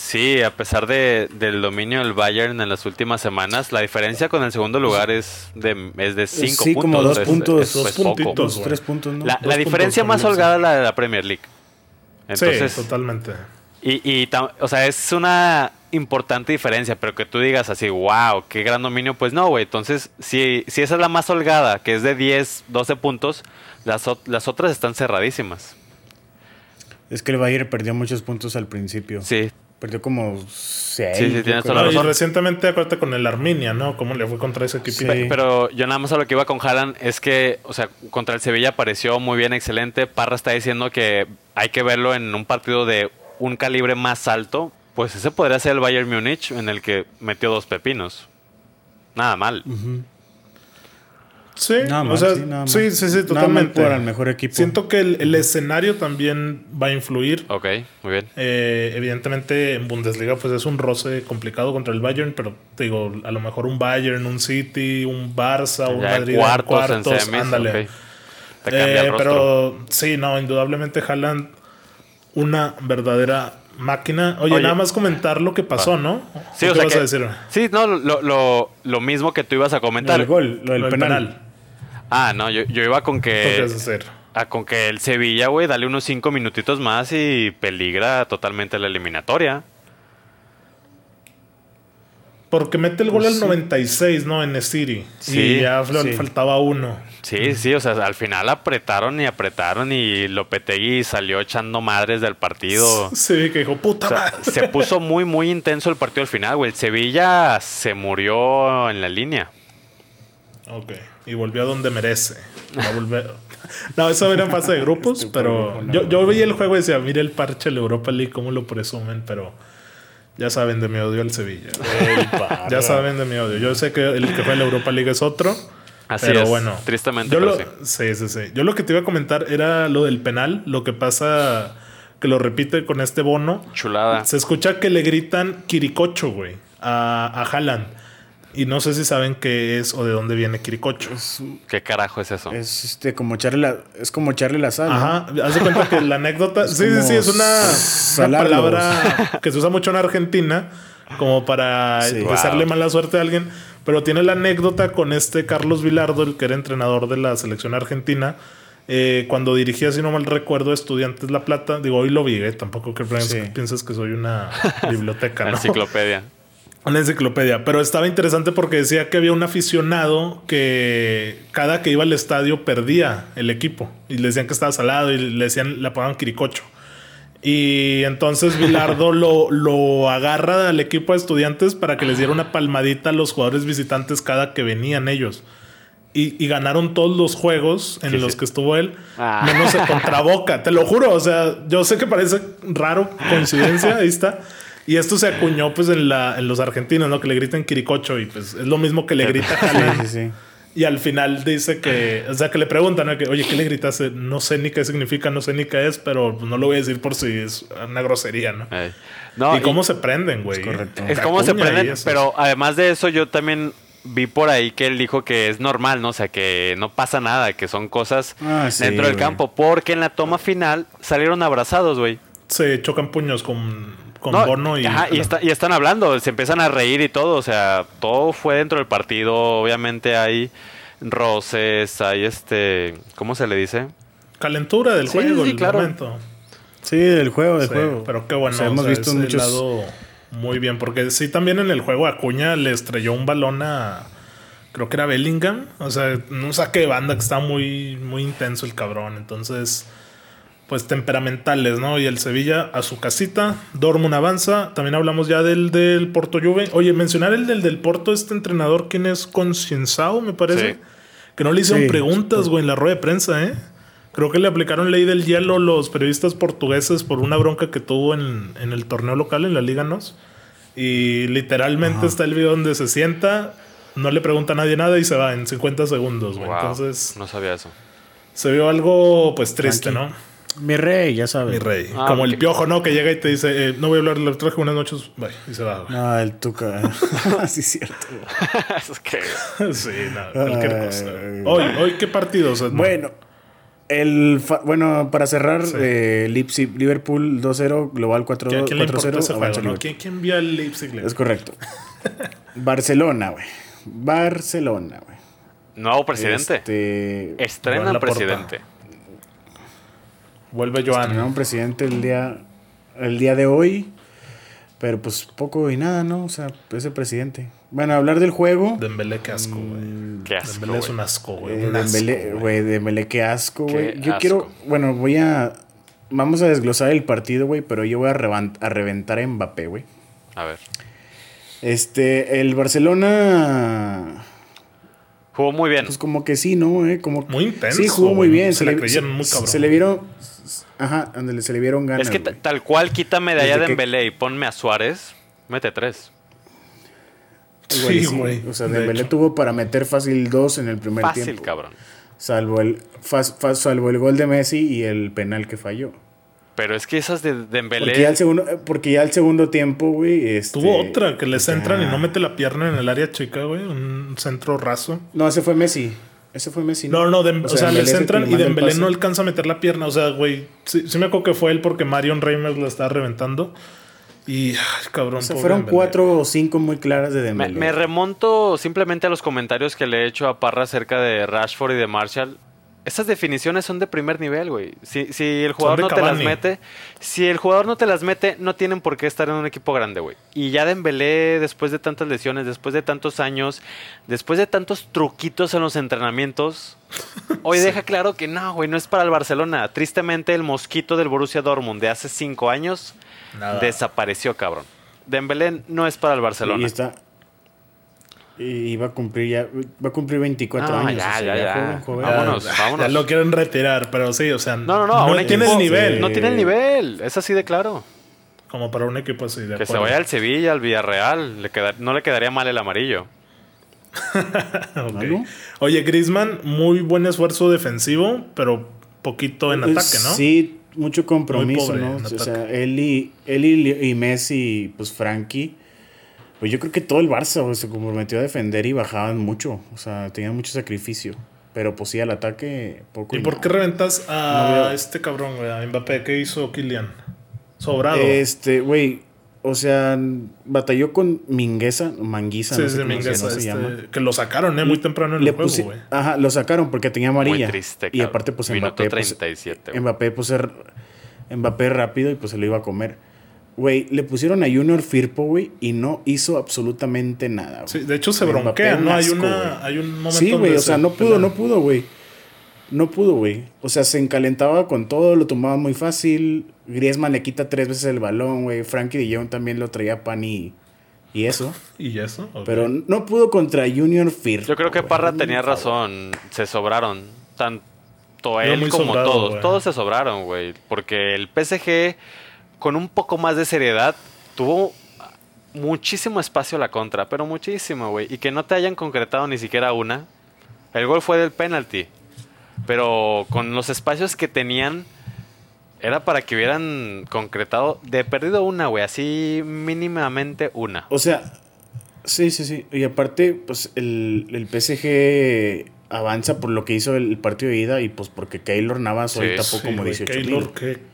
a pesar de, del dominio del Bayern en las últimas semanas, la diferencia con el segundo lugar es de, es de cinco sí, puntos. como dos es- puntos. es- Dos es poco. puntitos. Tres puntos, ¿no? La, diferencia más holgada es la de la Premier League. Entonces, sí, totalmente. y, y tam- o sea, es una importante diferencia, pero que tú digas así, wow, qué gran dominio, pues no, güey. Entonces, si, si esa es la más holgada, que es de 10, 12 puntos, las, las otras están cerradísimas. Es que el Bayern perdió muchos puntos al principio. Sí, Perdió como seis. Sí, sí, yo tienes toda la y razón. recientemente, acuérdate con el Arminia, ¿no? ¿Cómo le fue contra ese equipo? Sí. Pe- Pero yo nada más a lo que iba con Haaland es que, o sea, contra el Sevilla pareció muy bien, excelente. Parra está diciendo que hay que verlo en un partido de un calibre más alto. Pues ese podría ser el Bayern Múnich en el que metió dos pepinos. Nada mal. Sí, Nada o mal, sea, sí, nada mal. sí, sí, sí, totalmente. por el mejor equipo. Siento que el, el escenario también va a influir. Ok, muy bien. Eh, evidentemente en Bundesliga pues es un roce complicado contra el Bayern, pero te digo, a lo mejor un Bayern, un City, un Barça, un Ya Madrid en cuartos, cuartos, en semis, ándale. Te cambia Eh, pero sí, no, indudablemente Haaland una verdadera máquina. Oye, Oye. nada más comentar lo que pasó, ¿no? Sí, ¿Qué o sea vas que- a decir? Sí, no, lo, lo, lo mismo que tú ibas a comentar. del gol, lo del Lo del penal. Ah, no, yo, yo iba con ¿Qué que... a hacer? Ah, con que el Sevilla, güey, dale unos cinco minutitos más y peligra totalmente la eliminatoria. Porque mete el gol Pues al sí. 96, ¿no? En City. Sí, y ya le sí. faltaba uno. Sí, sí, o sea, al final apretaron y apretaron y Lopetegui salió echando madres del partido. Sí, que dijo, puta O sea, madre. se puso muy, muy intenso el partido al final, güey. El Sevilla se murió en la línea. Ok. Y volvió a donde merece. Va a volver- No, eso era en fase de grupos, pero yo, yo veía el juego y decía, mira el parche de la Europa League, cómo lo presumen, pero ya saben de mi odio al Sevilla. ya saben de mi odio. Yo sé que el que fue a la Europa League es otro. Así pero es, bueno. tristemente, Yo lo, sí, sí, sí. Yo lo que te iba a comentar era lo del penal. Lo que pasa que lo repite con este bono. Chulada. Se escucha que le gritan Quiricocho, güey, a, a Haaland. Y no sé si saben qué es o de dónde viene Quiricocho. ¿Qué carajo es eso? Es este como echarle la, es como echarle la sal. ¿no? Ajá, haz de cuenta que la anécdota. sí, sí, sí, es una, palabra que se usa mucho en Argentina, como para Sí. desearle Wow. mala suerte a alguien. Pero tiene la anécdota con este Carlos Vilardo, el que era entrenador de la selección argentina. eh, cuando dirigía, si no mal recuerdo, Estudiantes La Plata. Digo, hoy lo vi, eh, tampoco que pienses, Sí. pienses que soy una biblioteca, ¿no? Enciclopedia. Una enciclopedia, pero estaba interesante porque decía que había un aficionado que cada que iba al estadio perdía el equipo y le decían que estaba salado y le decían, le apodaban Quiricocho. Y entonces Vilardo lo, lo agarra al equipo de estudiantes para que les diera una palmadita a los jugadores visitantes cada que venían ellos. Y, y ganaron todos los juegos en Sí, los sí. que estuvo él, Ah. menos contra Boca. Te lo juro, o sea, yo sé que parece raro, coincidencia, ahí está. Y esto se acuñó pues en, la, en los argentinos, ¿no? Que le gritan Quiricocho y pues es lo mismo que le grita Haaland. Sí, sí, sí. Y al final dice que, o sea, que le preguntan, ¿no? que, oye, ¿qué le gritaste? No sé ni qué significa, no sé ni qué es, pero no lo voy a decir por si es una grosería, ¿no? No, y cómo se prenden, güey. correcto. Es como se prenden, pero además de eso yo también vi por ahí que él dijo que es normal, ¿no? O sea, que no pasa nada, que son cosas Ah, sí, dentro del campo, porque en la toma final salieron abrazados, güey. Se chocan puños con, con No, Bono y... ajá, y, está- y están hablando, se empiezan a reír y todo, o sea, todo fue dentro del partido, obviamente hay roces, hay este, ¿cómo se le dice? Calentura del Sí, juego, sí, el claro. momento. Sí, del juego, del Sí, juego. Pero qué bueno. O sea, hemos o sea, visto muchos. lado muy bien. Porque sí, también en el juego Acuña le estrelló un balón a. Creo que era Bellingham. O sea, un saque de banda que está muy, muy intenso el cabrón. Entonces, pues temperamentales, ¿no? Y el Sevilla a su casita. Dortmund avanza. También hablamos ya del, del Porto Juve. Oye, mencionar el del, del Porto, este entrenador, ¿quién es? Concienzao, me parece. Sí. Que no le hicieron Sí, preguntas, güey, en la rueda de prensa, ¿eh? Creo que le aplicaron ley del hielo los periodistas portugueses por una bronca que tuvo en, en el torneo local, en la Liga NOS. Y literalmente está el video donde se sienta, no le pregunta a nadie nada y se va en 50 segundos, güey. Wow, Entonces no sabía eso. se vio algo, pues, triste, Tranqui. ¿no? Mi rey, ya sabes. Mi rey. Ah, Como el piojo, ¿no? Que llega y te dice, eh, no voy a hablar del traje, buenas noches, bye. Y se va, güey. No, el Tuca. sí, es cierto. Es que- sí, no, cualquier cosa. Hoy, hoy, ¿qué partidos? Bueno, el fa- bueno, para cerrar, Sí. eh, Leipzig, Liverpool 2-0, global 4-0. ¿A quién le importa 4-0, ese juego, avanza no? Liverpool. ¿Quién, quién vio al Leipzig? Es correcto. Barcelona, güey. Barcelona, güey. Nuevo presidente. Este, Estrenan presidente. Vuelve Joan. un presidente el día, el día de hoy, pero pues poco y nada, ¿no? O sea, ese presidente. Bueno, hablar del juego. Dembélé, qué asco, güey. Qué asco, Dembélé es güey. un asco, güey. Eh, un asco, Dembélé, güey. güey, Dembélé, qué asco, güey. Yo asco. quiero, bueno, voy a, vamos a desglosar el partido, güey, pero yo voy a, a reventar a Mbappé, güey. A ver. Este, el Barcelona, Jugó muy bien. pues como que sí, ¿no? Eh? Como, Muy intenso, Sí, jugó muy bien. Se la creyeron muy cabrón. Se le vieron, ajá, ándale, se le vieron ganas, es que tal cual quítame de allá de que- Dembélé y ponme a Suárez, mete tres. Güey, Sí, sí, güey. O sea, de Dembélé hecho. tuvo para meter fácil dos en el primer Fácil, tiempo. cabrón. Salvo el, fas- fas- salvo el gol de Messi y el penal que falló. Pero es que esas de Dembélé... Porque ya el segundo, eh, porque ya el segundo tiempo, güey. Este, Tuvo otra que le centran y no mete la pierna en el área chica, güey. Un centro raso. No, ese fue Messi. Ese fue Messi. No, no, Dem- o sea, le Dembélé es el que centran le y Dembélé no alcanza a meter la pierna. O sea, güey, sí, sí me acuerdo que fue él porque Marion Reimers lo estaba reventando. Y, ay, cabrón. O sea, fueron Dembélé. cuatro o cinco muy claras de Me, Dembélé. me remonto simplemente a los comentarios que le he hecho a Parra acerca de Rashford y de Marshall. Esas definiciones son de primer nivel, güey. Si, si el jugador no te las mete, si el jugador no te las mete, no tienen por qué estar en un equipo grande, güey. Y ya Dembélé, después de tantas lesiones, después de tantos años, después de tantos truquitos en los entrenamientos, hoy deja claro que no, güey, no es para el Barcelona. Tristemente, el mosquito del Borussia Dortmund de hace cinco años Nada. desapareció, cabrón. Dembélé no es para el Barcelona. Y está. Y va a cumplir ya. Va a cumplir 24 No, años. ya, o sea, ya, ya. joven, joven. Ya, Vámonos, vámonos. Ya lo quieren retirar, pero sí, o sea. No, no, no, un tiene equipo- el nivel. No tiene el nivel, es así de claro. Como para un equipo así, de Que se vaya al Sevilla, al Villarreal, le queda- no le quedaría mal el amarillo. Oye, Griezmann, muy buen esfuerzo defensivo, pero poquito en Pues, ataque, ¿no? Sí, mucho compromiso, Muy pobre ¿no? en O sea, él y, él y, y Messi, pues Frankie, Pues yo creo que todo el Barça se comprometió a defender y bajaban mucho. O sea, tenían mucho sacrificio. Pero pues sí, al ataque poco. ¿Y y por qué reventas a este cabrón, güey? A Mbappé. ¿Qué hizo Kylian? Sobrado. Este, güey, o sea, batalló con Mingueza, Manguiza, sí, no sé sí, se- Mingueza, no se este, llama. Que lo sacaron, ¿eh? Muy temprano en Le el juego, güey. Ajá, lo sacaron porque tenía amarilla. Muy triste, Y aparte, pues Minuto Mbappé, pues, 37, güey. Mbappé, pues, er- Mbappé rápido y pues se lo iba a comer. Güey, le pusieron a Junior Firpo, güey, y no hizo absolutamente nada. güey. Sí, de hecho se bronquea, ¿no? Hay, una, hay un momento Sí, güey, o sea, se no pudo, no pudo, güey. No pudo, güey. O sea, se encalentaba con todo, lo tomaba muy fácil. Griezmann le quita tres veces el balón, güey. Frankie de Jong también lo traía pan y, y eso. ¿Y eso? Pero no pudo contra Junior Firpo. Yo creo que güey. Parra tenía razón. Se sobraron. Tanto él como todos. Todos se sobraron, güey. Porque el PSG, con un poco más de seriedad, tuvo muchísimo espacio a la contra. Pero muchísimo, güey. Y que no te hayan concretado ni siquiera una. El gol fue del penalti. Pero con los espacios que tenían, era para que hubieran concretado de perdido una, güey. Así mínimamente una. O sea, sí, sí, sí. Y aparte, pues el, el PSG avanza por lo que hizo el partido de ida y pues porque Keylor Navas hoy tapó Sí, como güey, 18 Keylor, mil. que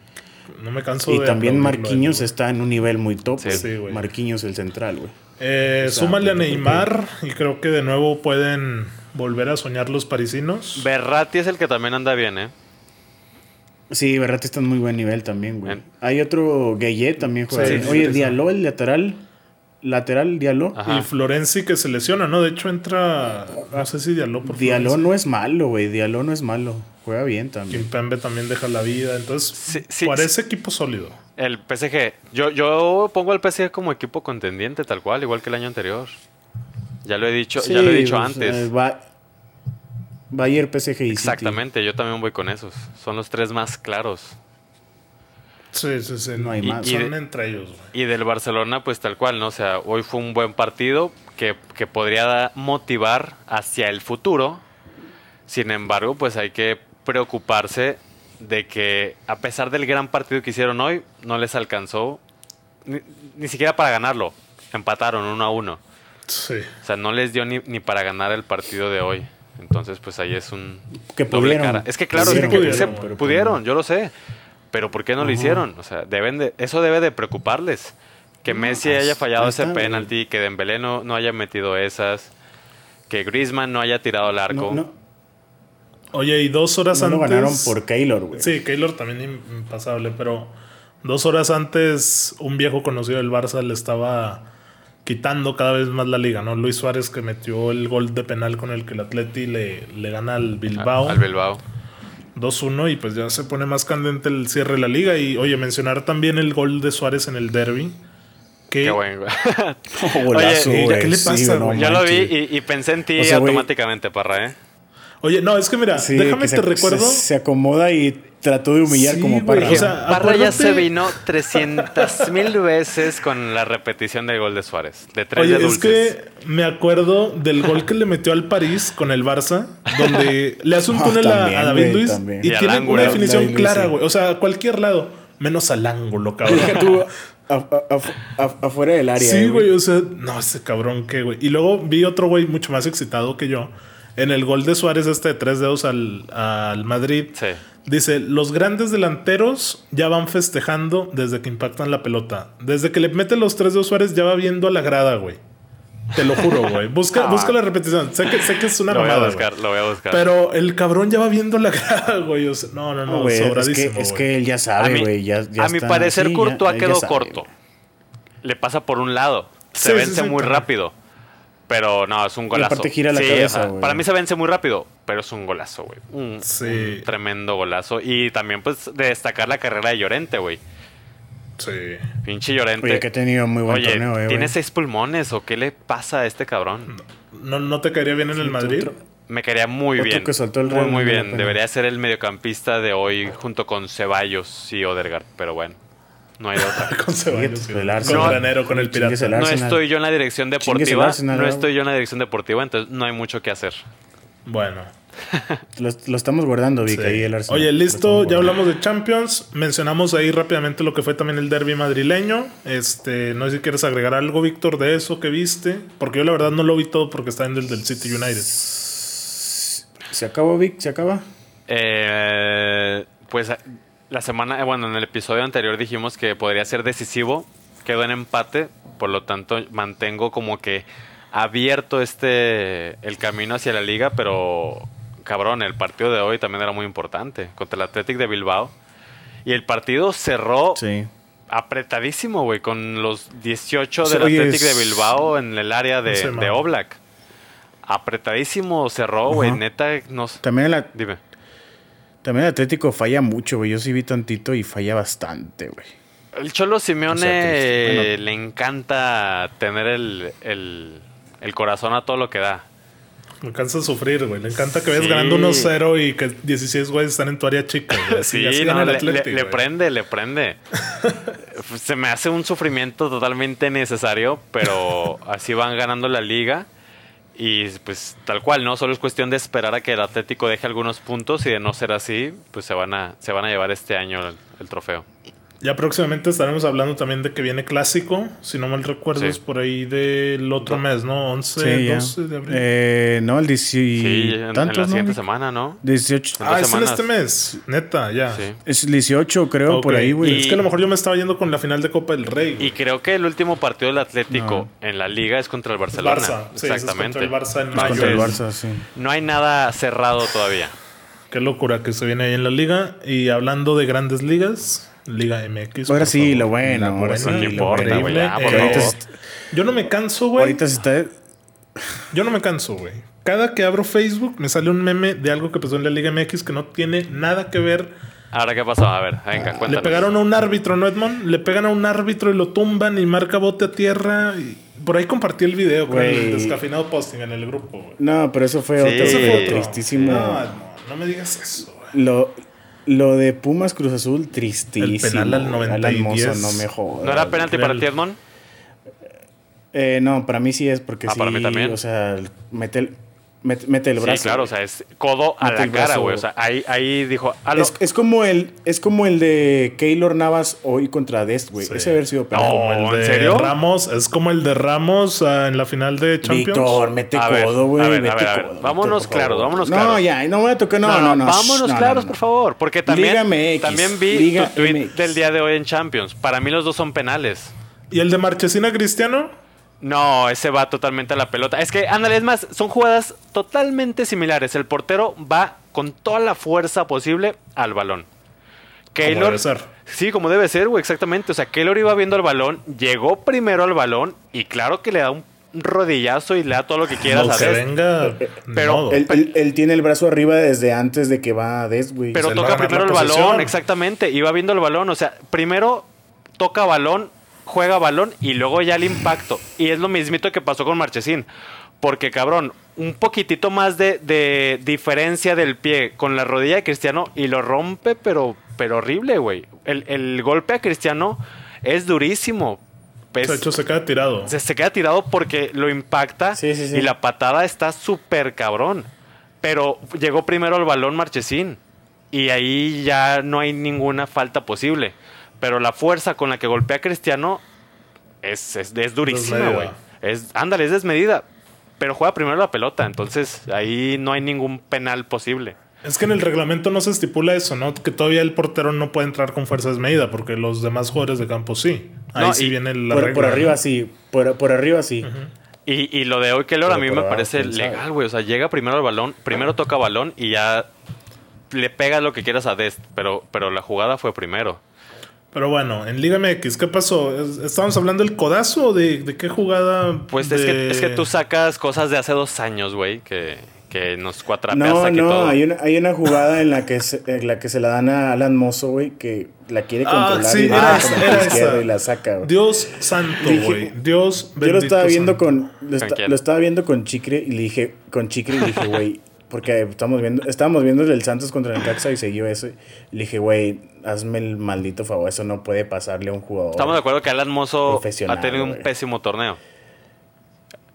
no me canso Y de también aplaudirlo, Marquinhos está en un nivel muy top. Sí. güey. Sí, güey. Marquinhos el central, güey. Eh, O sea, súmale a Neymar y creo que de nuevo pueden volver a soñar los parisinos. Berratti es el que también anda bien, ¿eh? Sí, Berratti está en muy buen nivel también, güey. Bien. Hay otro Gueye también juega Sí, bien. sí, Oye, sí, sí. Diallo, el lateral. Lateral, Diallo. Ajá. Y Florenzi que se lesiona, ¿no? De hecho entra, no sé si Diallo por Diallo Florenzi. no es malo, güey. Diallo no es malo. Juega bien también. Kimpembe también deja la vida. Entonces, Sí, sí, parece equipo sólido. El PSG. Yo, yo pongo al PSG como equipo contendiente, tal cual, igual que el año anterior. Ya lo he dicho, ya lo he dicho pues, antes. eh, va- Bayern, PSG y City. Exactamente, yo también voy con esos. Son los tres más claros. Sí, sí, sí. No hay Y- más. Son de- entre ellos. Y del Barcelona, pues tal cual, ¿no? O sea, hoy fue un buen partido que, que podría motivar hacia el futuro. Sin embargo, pues hay que preocuparse de que a pesar del gran partido que hicieron hoy, no les alcanzó ni, ni siquiera para ganarlo. Empataron uno a uno. Sí. O sea, no les dio ni, ni para ganar el partido de hoy. Entonces, pues ahí es un Que doble pudieron. cara. Es que claro, es que pudieron, se- pero pues pudieron, yo lo sé. Pero ¿por qué no lo hicieron? O sea, deben de, eso debe de preocuparles. Que Messi haya fallado ese penalti, que Dembélé no, no haya metido esas, que Griezmann no haya tirado al arco. No, no, Oye, y dos horas no lo antes. ganaron por Keylor, güey. Sí, Keylor también im- impasable, pero dos horas antes un viejo conocido del Barça le estaba quitando cada vez más la liga, ¿no? Luis Suárez que metió el gol de penal con el que el Atleti le, le gana al Bilbao. A- Al Bilbao. 2-1 y pues ya se pone más candente el cierre de la liga. Y oye, mencionar también el gol de Suárez en el derby. Que, Qué bueno, güey. Oh, golazo, Oye, güey. ¿qué le Sí, pasa, no güey? Yo lo vi y, y pensé en ti O sea, güey- automáticamente, Parra, ¿eh? Oye, no, es que mira, Sí, déjame que te se, recuerdo. Se, se acomoda y trató de humillar Sí, como Parra. o sea, Parra ya se vino 300 mil veces con la repetición del gol de Suárez. De tres Oye, de es que me acuerdo del gol que le metió al París con el Barça, donde le hace un Ah, túnel a- también, a, David Luis también. y, tiene ángulo. una definición David clara, güey. O sea, a cualquier lado, menos al ángulo, cabrón. Tú a- a- a- a- afuera del área. Sí, eh, güey, o sea, no, ese cabrón qué, güey. Y luego vi otro güey mucho más excitado que yo en el gol de Suárez este de tres dedos al, al Madrid. Sí. Dice, los grandes delanteros ya van festejando desde que impactan la pelota. Desde que le mete los tres dedos Suárez ya va viendo a la grada, güey. Te lo juro, güey. Busca, Ah. busca la repetición. Sé que, sé que es una Lo voy a buscar, lo voy a buscar. Pero el cabrón ya va viendo la grada, güey. O sea, no, no, no, No, güey, es, que, sobradísimo, es que él ya sabe, güey. Ya, ya a mi parecer, sí, Courtois ya quedó corto. Le pasa por un lado. Se Sí, sí, vence sí, muy también. rápido. Pero no, es un golazo. aparte gira la Sí, cabeza, o sea, güey. Para mí se vence muy rápido, pero es un golazo, güey. Un, Sí. un tremendo golazo. Y también, pues, de destacar la carrera de Llorente, güey. Sí. Pinche Llorente. Oye, que ha tenido muy buen Oye, torneo, eh, ¿tiene seis pulmones o qué le pasa a este cabrón? ¿No, ¿No te caería bien en el Madrid? otro- Me quedaría muy bien. que soltó el muy, muy bien. Debería ser el mediocampista de hoy junto con Ceballos y Odegaard. Pero bueno, no hay de otra. con Ceballos. Sí. el con Arsenal. Granero, con el pirata. el No estoy yo en la dirección deportiva. Arsenal, no estoy yo en la dirección deportiva, entonces no hay mucho que hacer. Bueno. Lo, lo estamos guardando, Vic, Sí. ahí el Arsenal. Oye, listo, ya hablamos de Champions. Mencionamos ahí rápidamente lo que fue también el derby madrileño. Este, no sé si quieres agregar algo, Víctor, de eso que viste. Porque yo la verdad no lo vi todo porque está en el del City United. ¿Se acabó, Vic? ¿Se acaba? Eh, pues la semana, eh, bueno, en el episodio anterior dijimos que podría ser decisivo. Quedó en empate, por lo tanto mantengo como que abierto este el camino hacia la liga, pero cabrón, el partido de hoy también era muy importante contra el Athletic de Bilbao. Y el partido cerró Sí. apretadísimo, güey, con los 18 Sí, del oye, Athletic de Bilbao en el área de, No sé, de man. Oblak. Apretadísimo cerró, güey, neta, no sé. También Dime. También el Atlético falla mucho, güey. Yo sí vi tantito y falla bastante, güey. El Cholo Simeone O sea, triste. Bueno. le encanta tener el, el- el corazón a todo lo que da. Le encanta sufrir, güey. Le encanta que vayas Sí. ganando 1-0 y que 16 güeyes están en tu área chica. güey. Así- Sí, así no, el le, prende, le prende. Se me hace un sufrimiento totalmente necesario, pero así van ganando la liga. Y pues tal cual, ¿no? Solo es cuestión de esperar a que el Atlético deje algunos puntos y de no ser así, pues se van a, se van a llevar este año el, el trofeo. Ya próximamente estaremos hablando también de que viene clásico. Si no mal recuerdo, Sí. es por ahí del otro mes, ¿no? 11, Sí, ya. 12 de abril. Eh, no, el 18. Sí, en, en la ¿Tantos, no, siguiente semana, ¿no? 18. en ah, es en este mes. Neta, ya. Sí. Es 18, creo, por ahí, güey. Es que a lo mejor yo me estaba yendo con la final de Copa del Rey. güey. Y creo que el último partido del Atlético en la liga es contra el Barcelona. Barça. Sí, ese es Exactamente. contra el Barça en Es mayo. contra el Barça, sí. No hay nada cerrado todavía. Qué locura que se viene ahí en la liga. Y hablando de grandes ligas, Liga MX. Ahora sí, favor. lo bueno, La ahora buena, sí, No lo importa, güey, Eh, se- Yo no me canso, güey. Ahorita se está. Yo no me canso, güey. Cada que abro Facebook me sale un meme de algo que pasó en la Liga MX que no tiene nada que ver. Ahora, ¿qué pasó? A ver, venga, cuéntanos. Le pegaron a un árbitro, ¿no, Edmond? Le pegan a un árbitro y lo tumban y marca bote a tierra. Y por ahí compartí el video con el Güey. descafeinado posting en el grupo, güey. No, pero eso fue Sí, otro, güey, fue otro. tristísimo. No, Edmond, no me digas eso, güey. Lo, lo de Pumas Cruz Azul, tristísimo. El penal al güey. 90 y Alan Mozo, 10. no me jodas. ¿No era penalti para ti, Edmond? Eh, no, para mí sí es porque Ah, sí. para mí también. O sea, mete el, mete, mete el brazo. Sí, claro, o sea, es codo a Mete la cara, brazo. güey. O sea, ahí, ahí dijo, Es, es como el, es como el de Keylor Navas hoy contra Dest, güey. Sí. Ese haber sido penal. No, ¿en de serio? Ramos, es como el de Ramos ah, en la final de Champions. Víctor, mete A ver, codo, güey. a ver, a ver, a ver. codo, Vámonos claros, vámonos no, claros. ya, no voy a tocar. No, no, no. vámonos shh, no, claros, no, por no. favor. Porque también, Liga MX, también vi Liga tu tweet MX. del día de hoy en Champions. Para mí los dos son penales. ¿Y el de Marchesina Cristiano? No, ese va totalmente a la pelota. Es que, ándale, es más, son jugadas totalmente similares. El portero va con toda la fuerza posible al balón. Keylor, debe ser. Sí, como debe ser, güey, exactamente. O sea, Keylor iba viendo el balón, llegó primero al balón y claro que le da un rodillazo y le da todo lo que quiera, No, venga. pero-. Él, él- él tiene el brazo arriba desde antes de que va a Dest, güey. Pero Se toca primero el balón, exactamente. Iba viendo el balón. O sea, primero toca balón, juega balón y luego ya el impacto. Y es lo mismito que pasó con Marchesín. Porque, cabrón, un poquitito más de, de diferencia del pie con la rodilla de Cristiano y lo rompe, pero, pero horrible, güey. El, el golpe a Cristiano es durísimo. Es- de hecho, se queda tirado. se, se queda tirado porque lo impacta Sí, sí, sí. y la patada está súper cabrón. Pero llegó primero el balón Marchesín y ahí ya no hay ninguna falta posible. Pero la fuerza con la que golpea a Cristiano es, es, es durísima, güey. Es, ándale, es desmedida. Pero juega primero la pelota, entonces ahí no hay ningún penal posible. Es que en el reglamento no se estipula eso, ¿no? Que todavía el portero no puede entrar con fuerza desmedida, porque los demás jugadores de campo sí. Ahí No, sí y viene la por, regla. por ¿no? arriba sí. Por, por arriba sí. Y, y lo de hoy, Keylor, a mí me parece legal, güey. O sea, llega primero al balón, primero toca balón y ya le pega lo que quieras a Dest. Pero, pero la jugada fue primero. Pero bueno, en Liga MX, ¿qué pasó? ¿Es- ¿Estábamos hablando del codazo o de, de qué jugada? Pues es, que, es que tú sacas cosas de hace dos años, güey, que, que nos cuatrapeas No, aquí no, todo. hay una, hay una jugada en la que se, en la que se la dan a Alan Mozo, güey, que la quiere Ah, controlar sí, y era era la izquierda esa. y la saca, güey. Dios santo, güey. Dios Yo lo bendito estaba viendo santo. con lo estaba viendo con Chicre y le dije con Chicre y le dije, güey, porque estamos viendo estábamos viendo el Santos contra el Caxa y siguió eso. Le dije, güey, hazme el maldito favor, eso no puede pasarle a un jugador. Estamos de acuerdo que Alan Mozo ha tenido un pésimo torneo.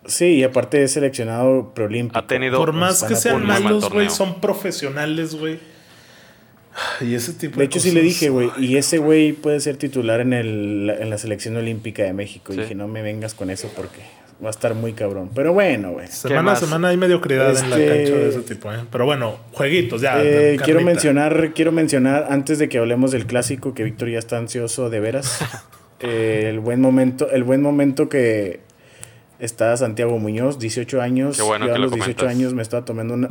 Sí, y aparte es seleccionado preolímpico. Ha tenido Por más que a sean malos, güey, son profesionales, güey. Y ese tipo de De hecho, sí le dije, güey, y ese güey puede ser titular en, el, en la selección olímpica de México. Y dije, no me vengas con eso porque va a estar muy cabrón. Pero bueno, güey. Semana a semana hay mediocridad en la Este- cancha de ese tipo, ¿eh? Pero bueno, jueguitos, ya. Eh, quiero mencionar, quiero mencionar, antes de que hablemos del clásico, que Víctor ya está ansioso de veras. eh, el buen momento, el buen momento que está Santiago Muñoz, 18 años. Qué bueno Yo que a lo los 18 comentas. años me estaba tomando una,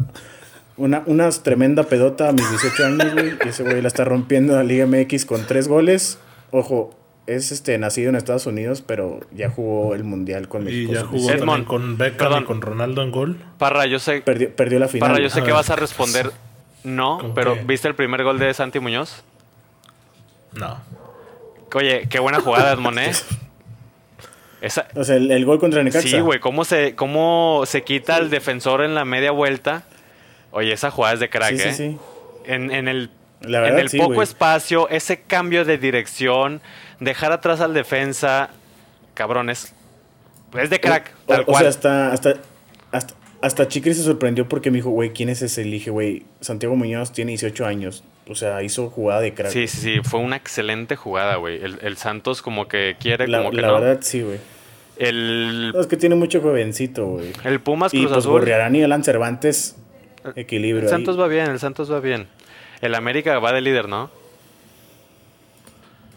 una, una tremenda pedota a mis 18 años, güey. Y ese güey la está rompiendo en la Liga MX con tres goles. Ojo, es este nacido en Estados Unidos, pero ya jugó el Mundial con Y México. ya sub-17. jugó Edmond, con Beckham perdón. y con Ronaldo en gol. Parra, yo sé, Perdió, perdió la final. Parra, yo sé que ver. vas a responder no, ¿Con pero qué? ¿viste el primer gol de Santi Muñoz? No. Oye, qué buena jugada, Edmond, ¿eh? Esa, O sea, el, el gol contra Necaxa. sí, güey, cómo se, cómo se quita el defensor en la media vuelta. Oye, esa jugada es de crack, Sí, sí, ¿eh? sí. En, en el, La en el sí, poco espacio, ese cambio de dirección, dejar atrás al defensa, cabrones. Es de crack, O- tal o, cual. sea, hasta, hasta, hasta, se sorprendió porque me dijo, güey, ¿quién es ese? Le dije, güey, Santiago Muñoz tiene 18 años. O sea, hizo jugada de crack. Sí, sí, sí, fue una excelente jugada, güey. El, el Santos como que quiere, la, como que la no. verdad, sí, güey. El, No, es que tiene mucho jovencito, güey. el Pumas Y Cruz pues Azul. Y Alan Cervantes, equilibrio. El Santos ahí. va bien, el Santos va bien. El América va de líder, ¿no?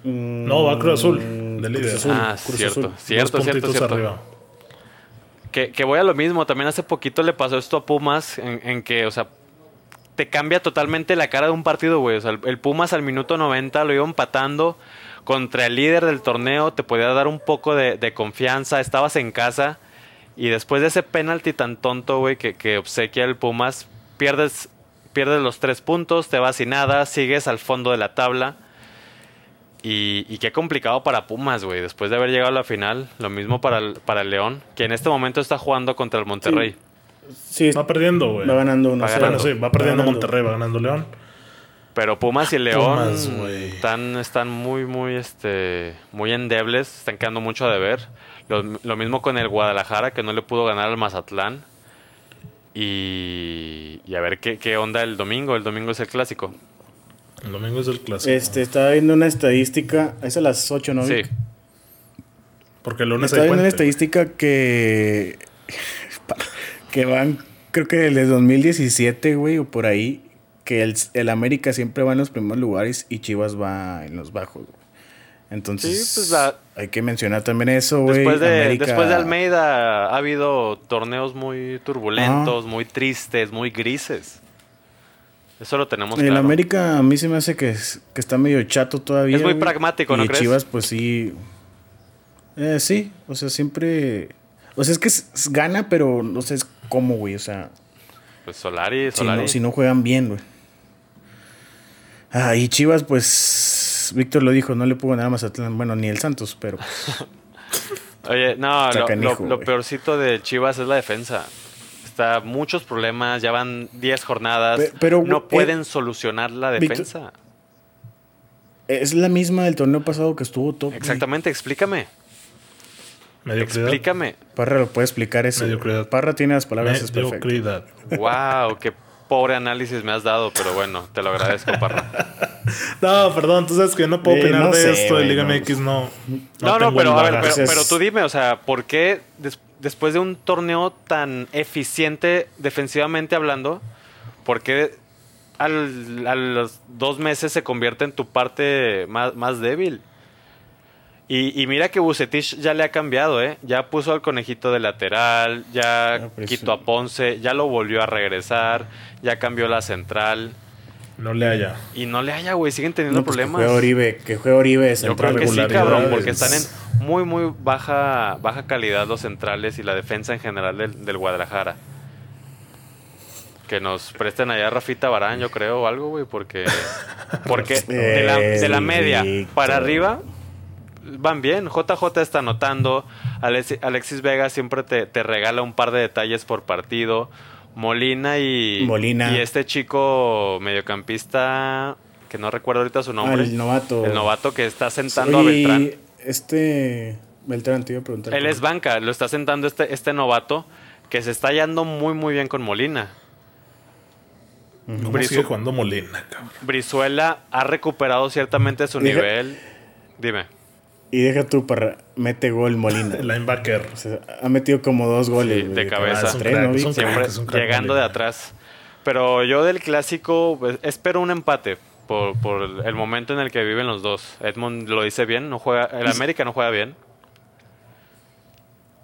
Mm, No, va Cruz Azul, de Cruz líder. Azul, ah, Cruz cierto, Azul. cierto, Dos cierto, cierto. arriba. Que, que voy a lo mismo, también hace poquito le pasó esto a Pumas, en, en que, o sea, te cambia totalmente la cara de un partido, güey. O sea, el, el Pumas al minuto 90 lo iba empatando contra el líder del torneo, te podía dar un poco de, de confianza, estabas en casa, y después de ese penalti tan tonto, güey, que, que obsequia el Pumas, pierdes, pierdes los tres puntos, te vas sin nada, sigues al fondo de la tabla. Y, y qué complicado para Pumas, güey. Después de haber llegado a la final, lo mismo para el, para el León, que en este momento está jugando contra el Monterrey. Sí, Va perdiendo, güey. va ganando uno. Va Bueno, ganando. sí, va perdiendo Monterrey, va ganando León. Pero Pumas y León Pumas, están, están muy, muy, este, muy endebles, están quedando mucho a deber. Lo, lo mismo con el Guadalajara, que no le pudo ganar al Mazatlán. Y, y a ver qué, qué onda el domingo. El domingo es el clásico. El domingo es el clásico. Este, estaba viendo una estadística, es a las 8, ¿no? Sí. Porque el lunes Estaba hay viendo una estadística que. que van, creo que desde 2017, güey, o por ahí. Que el, el América siempre va en los primeros lugares y Chivas va en los bajos, güey. Entonces, Sí, pues la- hay que mencionar también eso, güey. Después de, América- después de Almeida ha habido torneos muy turbulentos, muy tristes, muy grises. Eso lo tenemos El claro. América a mí se me hace que, es- que está medio chato todavía. Es muy güey. pragmático, ¿no y crees? Chivas, pues sí. Eh, sí, o sea, siempre. O sea, es que es- es gana, pero no sé cómo, güey. O sea, Pues Solari, si Solari. no, si no juegan bien, güey. Ah, y Chivas, pues. Víctor lo dijo, no le pudo ganar a Mazatlán. Bueno, ni el Santos, pero. Oye, no, lo, canijo, lo- peorcito de Chivas es la defensa. Está muchos problemas, ya van 10 jornadas. Pe- pero, no güey, pueden eh, solucionar la defensa. Es la misma del torneo pasado que estuvo top. güey. Exactamente, explícame. Mediocridad. Explícame. Parra lo puede explicar eso. Mediocridad. Parra tiene las palabras es perfecto. Mediocridad. wow, qué pobre análisis me has dado, pero bueno, te lo agradezco, Parra. No, perdón, tú sabes que yo no puedo Eh, opinar no de sé, esto de Liga no. MX, no. No, no, pero a ver, pero, pero tú dime, o sea, ¿por qué des- después de un torneo tan eficiente defensivamente hablando, por qué al- a los dos meses se convierte en tu parte más, más débil? Y, y mira que Bucetich ya le ha cambiado, ¿eh? Ya puso al conejito de lateral, ya quitó a Ponce, ya lo volvió a regresar, ya cambió la central. No le haya. Y no le haya, güey, siguen teniendo No, pues que problemas. juegue Oribe, que juegue Oribe de Yo central. creo que sí, cabrón, porque están en muy, muy baja, baja calidad los centrales y la defensa en general del, del Guadalajara. Que nos presten allá a Rafita Barán, yo creo, o algo, güey, porque, porque de la, de la media para arriba van bien. JJ está anotando, Alexi- Alexis Vega siempre te, te regala un par de detalles por partido. Molina y, Molina. y este chico mediocampista, que no recuerdo ahorita su Ah, nombre. el novato. El novato que está sentando a Beltrán. Este. Beltrán, te iba a preguntar. Él es banca, lo está sentando este, este novato que se está hallando muy muy bien con Molina. ¿Cómo Brizu- sigue jugando Molina, cabrón? Brizuela ha recuperado ciertamente su Deja- nivel. Dime. Y deja tú para. Mete gol Molina. El linebacker. O sea, ha metido como dos goles. Sí, de cabeza. Ah. Siempre crack llegando de atrás. Pero yo del clásico pues, espero un empate por, por el el momento en el que viven los dos. Edmond lo dice bien, no juega, el América no juega bien.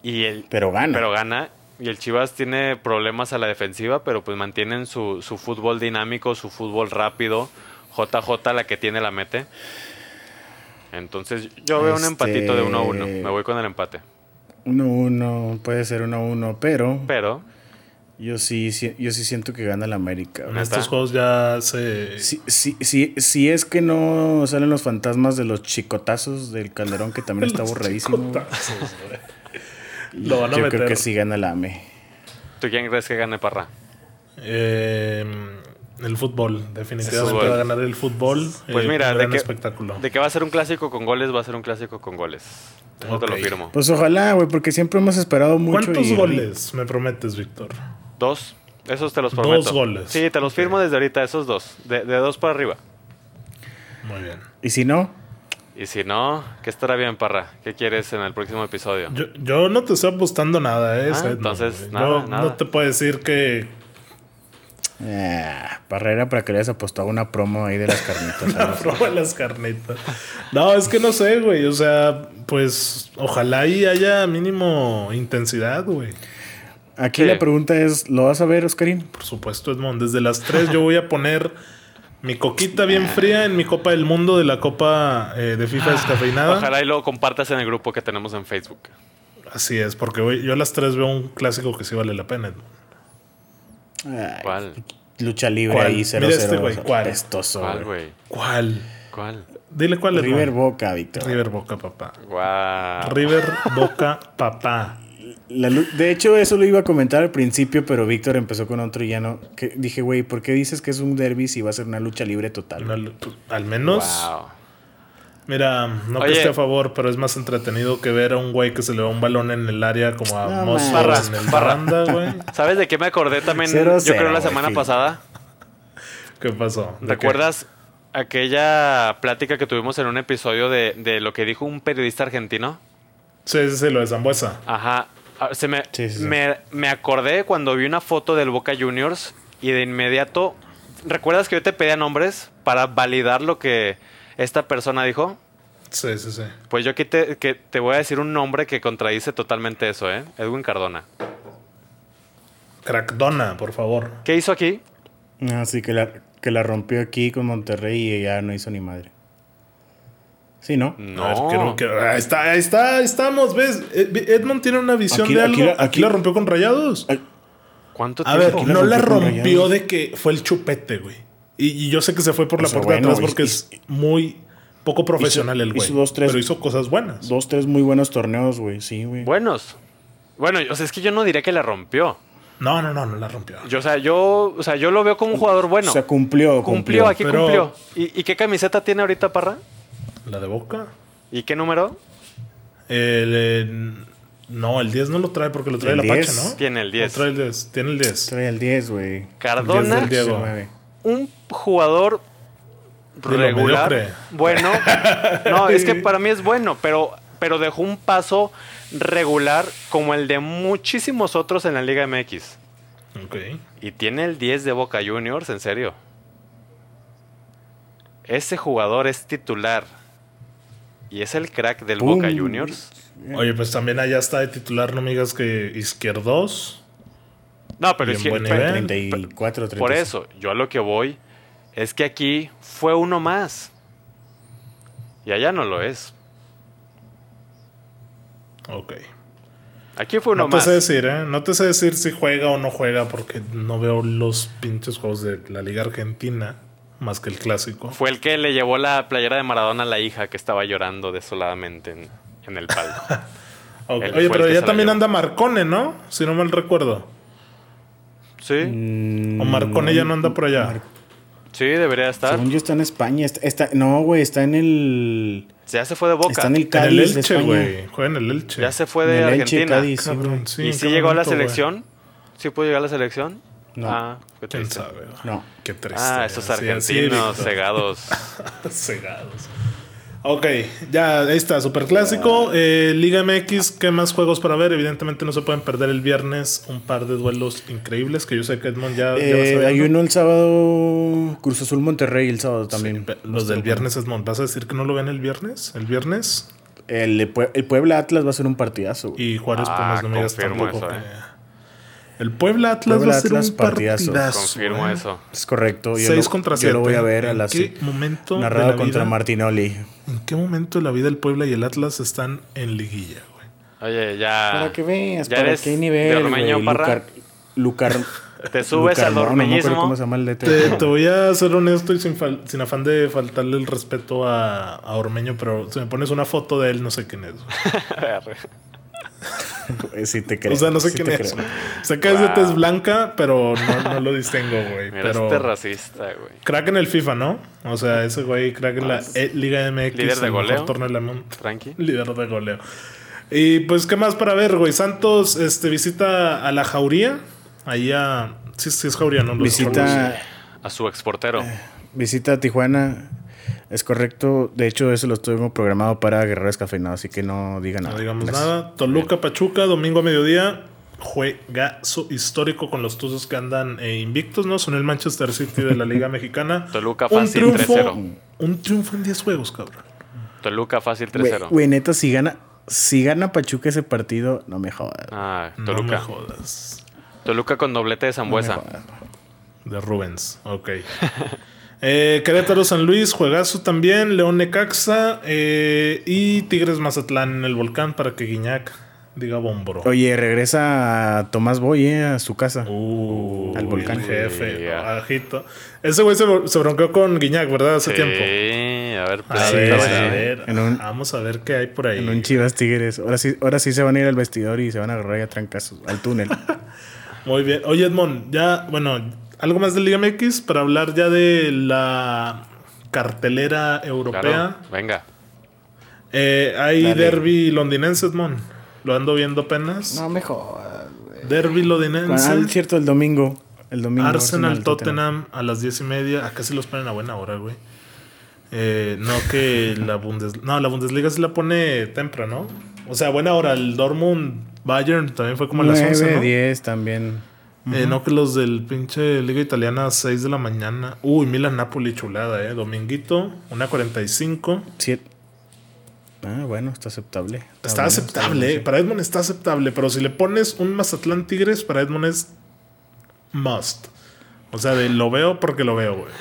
Y el, Pero gana. pero gana. Y el Chivas tiene problemas a la defensiva, pero pues mantienen su, su fútbol dinámico, su fútbol rápido. JJ la que tiene la mete. Entonces yo veo un Este- empatito de 1 a 1. Me voy con el empate. 1-1, puede ser 1-1, pero Pero yo sí, sí- yo sí siento que gana la América. En estos juegos ya se. Si, si, si, si es que no salen los fantasmas de los chicotazos del Calderón, que también está güey. Lo van a Yo meter. creo que sí gana la AME. ¿tú quién crees que gane Parra? Eh, el fútbol, definitivamente fútbol. va a ganar el fútbol. Pues Eh, mira, un de que, espectáculo. de que va a ser un clásico con goles, va a ser un clásico con goles. Eso te lo firmo. Pues ojalá, güey, porque siempre hemos esperado mucho. ¿Cuántos y- goles me prometes, Víctor? Dos. Esos te los Dos prometo. goles. Sí, te los firmo desde ahorita, esos dos. De, de dos para arriba. Muy bien. Y si no, Y si no, ¿qué estará bien, Parra? ¿Qué quieres en el próximo episodio? Yo, yo no te estoy apostando nada, ¿eh? Ah, entonces, güey. nada, yo nada. no te puedo decir que ah, Barrera para que le hayas apostado una promo ahí de las carnitas. ¿sabes? Prueba las carnitas. No, es que no sé, güey. O sea, pues ojalá y haya mínimo intensidad, güey. Aquí Sí. la pregunta es, ¿lo vas a ver, Oscarín? Por supuesto, Edmond. Desde las 3 yo voy a poner mi coquita bien fría en mi Copa del Mundo de la Copa eh, de FIFA descafeinada. Ojalá y lo compartas en el grupo que tenemos en Facebook. Así es, porque güey, yo a las 3 veo un clásico que sí vale la pena, Edmond. Ay, ¿Cuál? Lucha libre ¿Cuál? ahí, 0-0. Mira este, güey, ¿cuál? apestoso, ¿Cuál, güey. ¿Cuál? ¿Cuál? Dile cuál es. River Edmond. Boca, Víctor. River Boca, papá. Guau. River Boca, papá. La de hecho, eso lo iba a comentar al principio, pero Víctor empezó con otro y ya no. Que dije, güey, ¿por qué dices que es un derby si va a ser una lucha libre total? Una al menos, Wow. Mira, no Oye. que esté a favor, pero es más entretenido que ver a un güey que se le va un balón en el área como a No, en el baranda, güey. ¿Sabes de qué me acordé también? Cero, yo creo cero, la güey, semana pasada. ¿Qué pasó? ¿De ¿Recuerdas aquella plática que tuvimos en un episodio de, de lo que dijo un periodista argentino? Sí, sí, sí, lo de Zambuesa. Ajá. Ah, Se me, Sí, sí, sí. me, me acordé cuando vi una foto del Boca Juniors y de inmediato. ¿Recuerdas que yo te pedía nombres para validar lo que esta persona dijo? Sí, sí, sí. Pues yo aquí te, que te voy a decir un nombre que contradice totalmente eso, ¿eh? Edwin Cardona. Crackdona, por favor. ¿Qué hizo aquí? Ah, sí, que la, que la rompió aquí con Monterrey y ya no hizo ni madre. Sí, ¿no? No. A ver, quiero- ahí está, ahí está, ahí estamos, ¿ves? Ed- Edmond tiene una visión Aquí- de aquí algo. la- Aquí, aquí- la rompió con rayados. Ay, ¿Cuánto A ver, tiempo? no la rompió de que fue el chupete, güey. Y, y yo sé que se fue por O la sea, puerta bueno, de atrás porque es muy poco profesional el güey. hizo dos, tres- Pero hizo cosas buenas. Dos, tres muy buenos torneos, güey. Sí, güey. Buenos. Bueno, o sea, es que yo no diría que la rompió. No, no, no, no la rompió. Yo, o sea, yo, o sea, yo lo veo como un jugador bueno. o sea, cumplió, cumplió, cumplió. aquí pero- cumplió. ¿Y, y qué camiseta tiene ahorita, Parra? La de Boca. ¿Y qué número? El, eh, no, el 10 no lo trae porque lo trae El Apache, 10. ¿no? Tiene el 10. No trae el 10. Tiene el 10. Trae el 10, güey. Cardona, El 10 del Diego. 19. un jugador regular. Bueno. No, es que para mí es bueno, pero, pero dejó un paso regular como el de muchísimos otros en la Liga MX. Ok. Y tiene el 10 de Boca Juniors, en serio. Ese jugador es titular. Y es el crack del. Boca Juniors. Oye, pues también allá está de titular, no me digas que Izquierdos. No, pero Y es que. buen pe- nivel. 34, 35. Por eso, yo a lo que voy es que aquí fue uno más. Y allá no lo es. Ok. Aquí fue uno No te más. sé decir, ¿eh? No te sé decir si juega o no juega porque no veo los pinches juegos de la Liga Argentina más que el clásico. Fue el que le llevó la playera de Maradona a la hija que estaba llorando desoladamente en, en el palco. Ok. Él Oye, pero ya también llevó. anda Marcone, ¿no? Si no mal recuerdo. Sí, Mm, O Marcone ya no anda por allá. Sí, debería estar. Según yo está en España. Está, está- no, güey, está en el... Ya se fue de Boca. Está en el En el Cádiz de Elche, España. güey. Juega en el Elche. Ya se fue de En el Elche, Argentina. Cádiz, sí, Cabrón, sí, ¿Y ¿en si llegó a la selección? ¿Sí pudo llegar a la selección? No. Ah, qué ¿Quién sabe? No. Qué triste. Ah, esos Sí, argentinos cegados. Cegados. Ok, ya ahí está, super clásico. Eh, Liga MX, ¿qué más juegos para ver? Evidentemente no se pueden perder el viernes un par de duelos increíbles que yo sé que Edmond ya, ya va Eh, sabiendo. hay uno el sábado, Cruz Azul Monterrey el sábado también. Pe- Los del viernes, Edmond, ¿vas a decir que no lo ven el viernes? ¿El viernes? El, el Puebla Atlas va a ser un partidazo. güey. Y Juárez Ah, Pumas, no me digas confirmo tampoco. eso, que- eh. El Puebla Atlas Puebla va a ser Atlas, un partidazo. partidazo. Confirmo eh. eso. Es correcto. Yo 6 lo, contra yo 7. lo voy a ver a ¿En las qué momento de narrado la contra vida- Martinoli. ¿En qué momento de la vida el Puebla y el Atlas están en liguilla, güey? Oye, ya. Para que veas, ¿Ya para qué nivel. de Ormeño? Lucar, Lucar, Te subes al Lucarmón, no me acuerdo ormeñismo. ¿Cómo se llama el DT? Te, te voy a ser honesto y sin, fal- sin afán de faltarle el respeto a, a Ormeño, pero si me pones una foto de él, no sé quién es. Eh, Sí te creo. o sea, no sé sí quién te es. creo. Sé que es de Wow. tez blanca, pero no, no lo distingo, güey. Mira, Pero este racista, güey. crack en el FIFA, ¿no? O sea, ese güey crack en la E- Liga MX. Líder de goleo. torneo. Tranqui. Líder de goleo. Y pues, ¿qué más para ver, güey? Santos este, visita a la Jauría. Ahí a. Sí, sí, es Jauría, ¿no? Los Visita, A su exportero. visita a Tijuana. Es correcto. De hecho, eso lo estuvo programado para Guerrero Descafeinado, así que no digan nada. No digamos Gracias. nada. Toluca, Pachuca, domingo a mediodía. Juegazo histórico con los Tuzos que andan eh, invictos, ¿no? Son el Manchester City de la Liga Mexicana. Toluca un fácil triunfo, 3-0. un triunfo en 10 juegos, cabrón. Toluca fácil Güey, 3-0. Güey, neta, si gana, si gana Pachuca ese partido, no me jodas. Ah, No me Toluca. jodas. Toluca con doblete de Zambuesa. De Rubens, ok. Eh, Querétaro San Luis, juegazo también. León Necaxa eh, y Tigres Mazatlán en el volcán para que Guiñac diga bomboro. Oye, regresa Tomás Boy eh, a su casa. Uh, Al volcán. el jefe, Ya. bajito. Ese güey se, se bronqueó con Guiñac, ¿verdad? Hace Sí, tiempo. a ver, A Sí, ver, sí. a ver. En un- Vamos a ver qué hay por ahí. En un Chivas Tigres. Ahora sí, ahora sí se van a ir al vestidor y se van a agarrar a trancazos al túnel. Muy bien. Oye, Edmond, ya, bueno, algo más de Liga MX para hablar ya de la cartelera europea. Claro, venga. Eh, hay Dale. derby londinense, Edmond. Lo ando viendo apenas. me jodas. Derby Ah, londinense. es cierto, el domingo. El domingo. Arsenal, Tottenham a las diez y media. Acá sí los ponen a buena hora, güey. Eh, no que la Bundesliga. No, la Bundesliga sí la pone temprano, ¿no? O sea, buena hora. El Dortmund Bayern también fue como a las 9, 11, ¿no? 10 también. Eh, no que los del pinche Liga Italiana a 6 de la mañana. Uy, Milan Napoli chulada, eh. Dominguito, una 45. Siete. Ah, bueno, está aceptable. Está bueno, aceptable, eh. Para Edmond está aceptable, pero si le pones un Mazatlán Tigres, para Edmond es must. O sea, de lo veo porque lo veo, güey.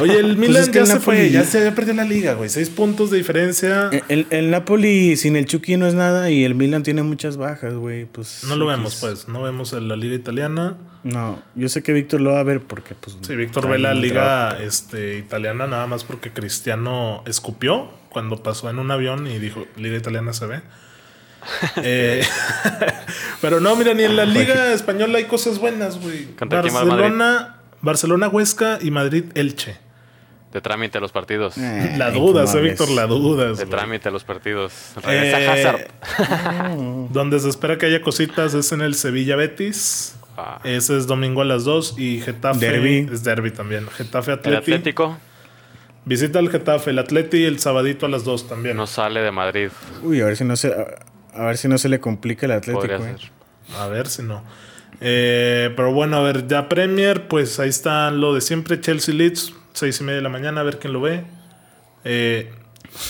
Oye, el Milan es que ya el se fue, ya se perdió la liga, güey. Seis puntos de diferencia. El, el Napoli sin el Chucky no es nada y el Milan tiene muchas bajas, güey. Pues, no lo vemos, pues. No vemos en la liga italiana. No, yo sé que Víctor lo va a ver porque, pues. Sí, Víctor ve la liga trabajo. este, italiana nada más porque Cristiano escupió cuando pasó en un avión y dijo, liga italiana se ve. Eh, pero no, mira, ni en la liga española hay cosas buenas, güey. ¿Contra quién va el Barcelona, Barcelona, Huesca y Madrid, Elche. De trámite los partidos. Eh, La dudas, eh. Víctor, la dudas. De trámite los partidos. Regresa Eh, Hazard. Donde se espera que haya cositas es en el Sevilla Betis. Ah. Ese es domingo a las 2 y Getafe Derbi. es derby también. Getafe El Atleti. Atlético Visita al Getafe, el Atleti el sabadito a las 2 también. no sale de Madrid. Uy, a ver si no se. A, a ver si no se le complica el Atlético. Eh. A ver si no. Eh, pero bueno, a ver, ya Premier, pues ahí está lo de siempre. Chelsea Leeds, seis y media de la mañana, a ver quién lo ve. Eh,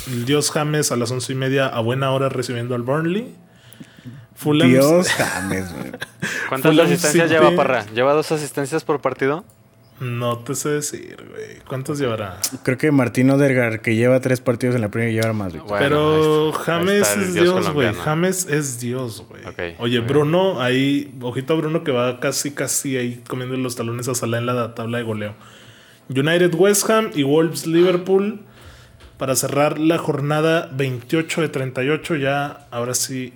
el Dios James a las once y media a buena hora recibiendo al Burnley. Fulham. Dios James. ¿Cuántas Fulham asistencias City. lleva Parra? ¿Lleva dos asistencias por partido? No te sé decir, güey. ¿Cuántos llevará? Creo que Martín Odergar, que lleva tres partidos en la Premier, lleva más. Bueno, Pero está- James es dios güey. James es Dios, güey. Oye, Bruno, ahí, ojito a Bruno que va casi, casi ahí comiendo los talones a Salah en la tabla de goleo. United West Ham y Wolves Liverpool para cerrar la jornada 28 de 38. Ya, ahora sí,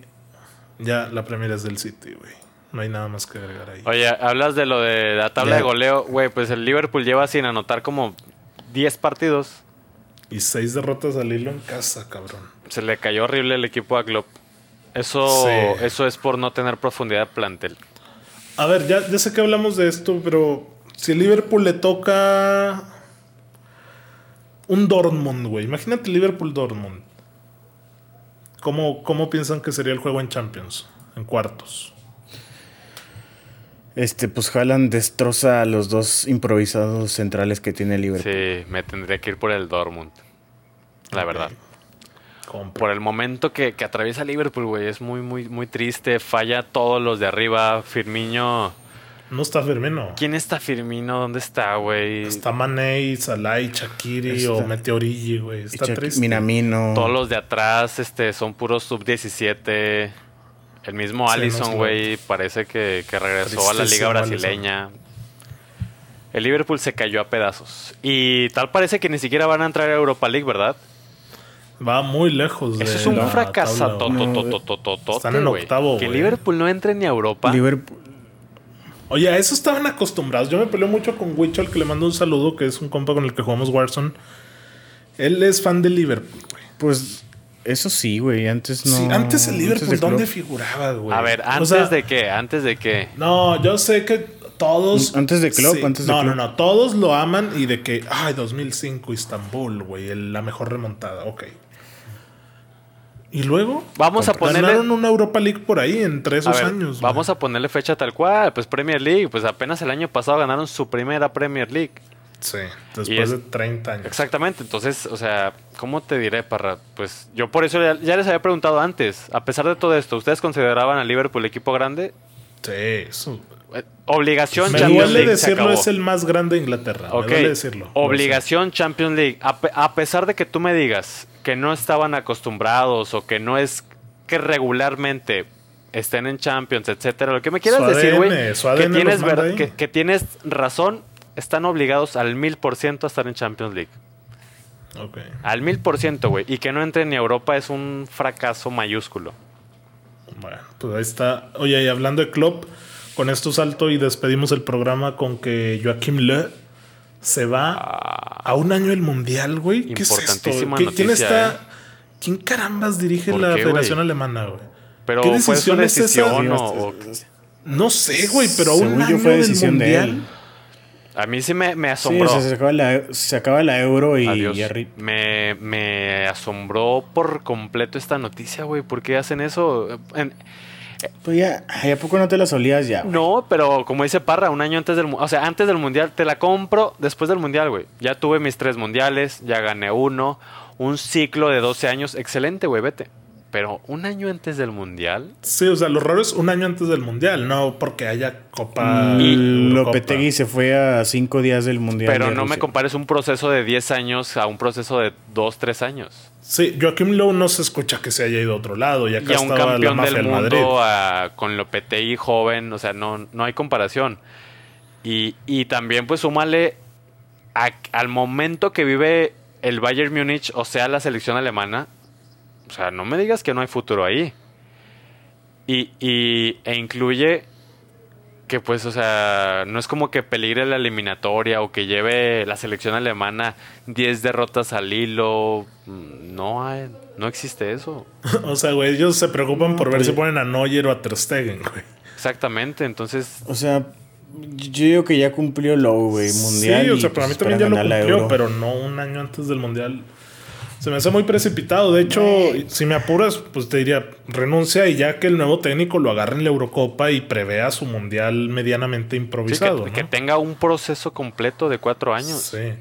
ya la Premier es del City, güey. No hay nada más que agregar ahí. Oye, hablas de lo de la tabla de goleo. Güey, pues el Liverpool lleva sin anotar como 10 partidos. Y seis derrotas al hilo en casa, cabrón. Se le cayó horrible el equipo a Klopp. Eso, Sí. eso es por no tener profundidad de plantel. A ver, ya, ya sé que hablamos de esto, pero si el Liverpool le toca un Dortmund, güey. Imagínate Liverpool-Dortmund. ¿Cómo, ¿Cómo piensan que sería el juego en Champions? En cuartos. Este, pues Haaland destroza a los dos improvisados centrales que tiene Liverpool. Sí, me tendría que ir por el Dortmund. La verdad. Por el momento que, que atraviesa Liverpool, güey. Es muy, muy, muy triste. Falla todos los de arriba. Firmino. No está Firmino. ¿Quién está Firmino? ¿Dónde está, güey? Está Mané, Salah Shakiri Está- o Meteorigi, güey. Está triste. Minamino. Todos los de atrás este, son puros sub-17. El mismo Sí, no Allison, güey, parece que, que regresó a la liga brasileña. El Liverpool se cayó a pedazos. Y tal parece que ni siquiera van a entrar a Europa League, ¿verdad? Va muy lejos de Eso es un la fracaso. Están Están en octavo, Que. Liverpool no entre ni a Europa. Liverpool. Oye, a eso estaban acostumbrados. Yo me peleo mucho con Wicho, al que le mando un saludo, que es un compa con el que jugamos Warzone. Él es fan de Liverpool, güey. Pues eso sí, güey. Antes no. Sí, antes el Liverpool, de ¿dónde figuraba, güey? a ver, O antes sea, de qué, antes de qué. No, yo sé que todos. Antes de Klopp, antes de no, Klopp. no, no. Todos lo aman y de que. Ay, 2005, Istambul, güey. La mejor remontada. Ok. Y luego. Vamos a ponerle- Ganaron una Europa League por ahí entre A esos ver, años. vamos a ponerle fecha tal cual. Pues Premier League, pues apenas el año pasado ganaron su primera Premier League. Sí, después es- de 30 años. Exactamente, entonces, o sea, ¿cómo te diré, Parra? Pues yo por eso ya, ya les había preguntado antes, a pesar de todo esto, ¿ustedes consideraban a Liverpool equipo grande? Sí, eso. Eh, Obligación Me Champions duele League. decirlo, es el más grande de Inglaterra. Ok, Me duele decirlo. Obligación Champions League. A, pe- a pesar de que tú me digas que no estaban acostumbrados o que no es que regularmente estén en Champions, etcétera, lo que me quieras decir, güey, tienes, que, que tienes razón, están obligados al mil por ciento a estar en Champions League. Ok. Al mil por ciento, güey. Y que no entre ni a Europa es un fracaso mayúsculo. Bueno, pues ahí está. Oye, y hablando de Klopp, con esto salto y despedimos el programa con que Joaquim Le se va a un año del Mundial, güey. ¿Qué es esto? Importantísima ¿Qué- ¿Quién está? eh. ¿Quién carambas dirige ¿Por la qué, Federación? Alemana, güey? Pero ¿Qué fue su decisión es esa? o, o- No sé, güey, pero a un año fue del decisión de Mundial. él. A mí sí me, me Sí, asombró. sea, se acaba la, se acaba la euro y, Adiós. y arri- Me, me asombró por completo esta noticia, güey. ¿Por qué hacen eso? En- Pues ya, ¿a poco no te las olías ya? güey? no, pero como dice Parra, un año antes del... mu- O sea, antes del mundial, te la compro después del mundial, güey. Ya tuve mis tres mundiales, ya gané uno. Un ciclo de 12 años, excelente, güey, vete. Pero un año antes del mundial... Sí, o sea, lo raro es un año antes del Mundial, no porque haya Copa. Y Eurocopa. Lopetegui se fue a cinco días del mundial. Pero de no me compares un proceso de 10 años a un proceso de 2, 3 años. Sí, Joaquim Lowe no se escucha que se haya ido a otro lado. Y acá y a un estaba la campeón mafia del Madrid. mundo a- con Lopetegui joven, o sea, no, no hay comparación. Y, y también pues súmale a- al momento que vive el Bayern Múnich, o sea, la selección alemana, o sea, no me digas que no hay futuro ahí. Y, y- e incluye que pues, o sea, no es como que peligre la eliminatoria o que lleve la selección alemana 10 derrotas al hilo. Mm, No hay, no existe eso. o sea, güey, ellos se preocupan por ver si ponen a Neuer o a Ter Stegen, güey. Exactamente, entonces O sea, yo digo que ya cumplió Lowe, güey. Mundial. Sí, o y, sea, para pues, mí también ya lo cumplió, Euro. pero no un año antes del Mundial. Se me hace muy precipitado. De hecho, si me apuras, pues te diría, renuncia y ya que el nuevo técnico lo agarre en la Eurocopa y prevea su Mundial medianamente sí, improvisado. que, ¿no? que tenga un proceso completo de cuatro años. Sí.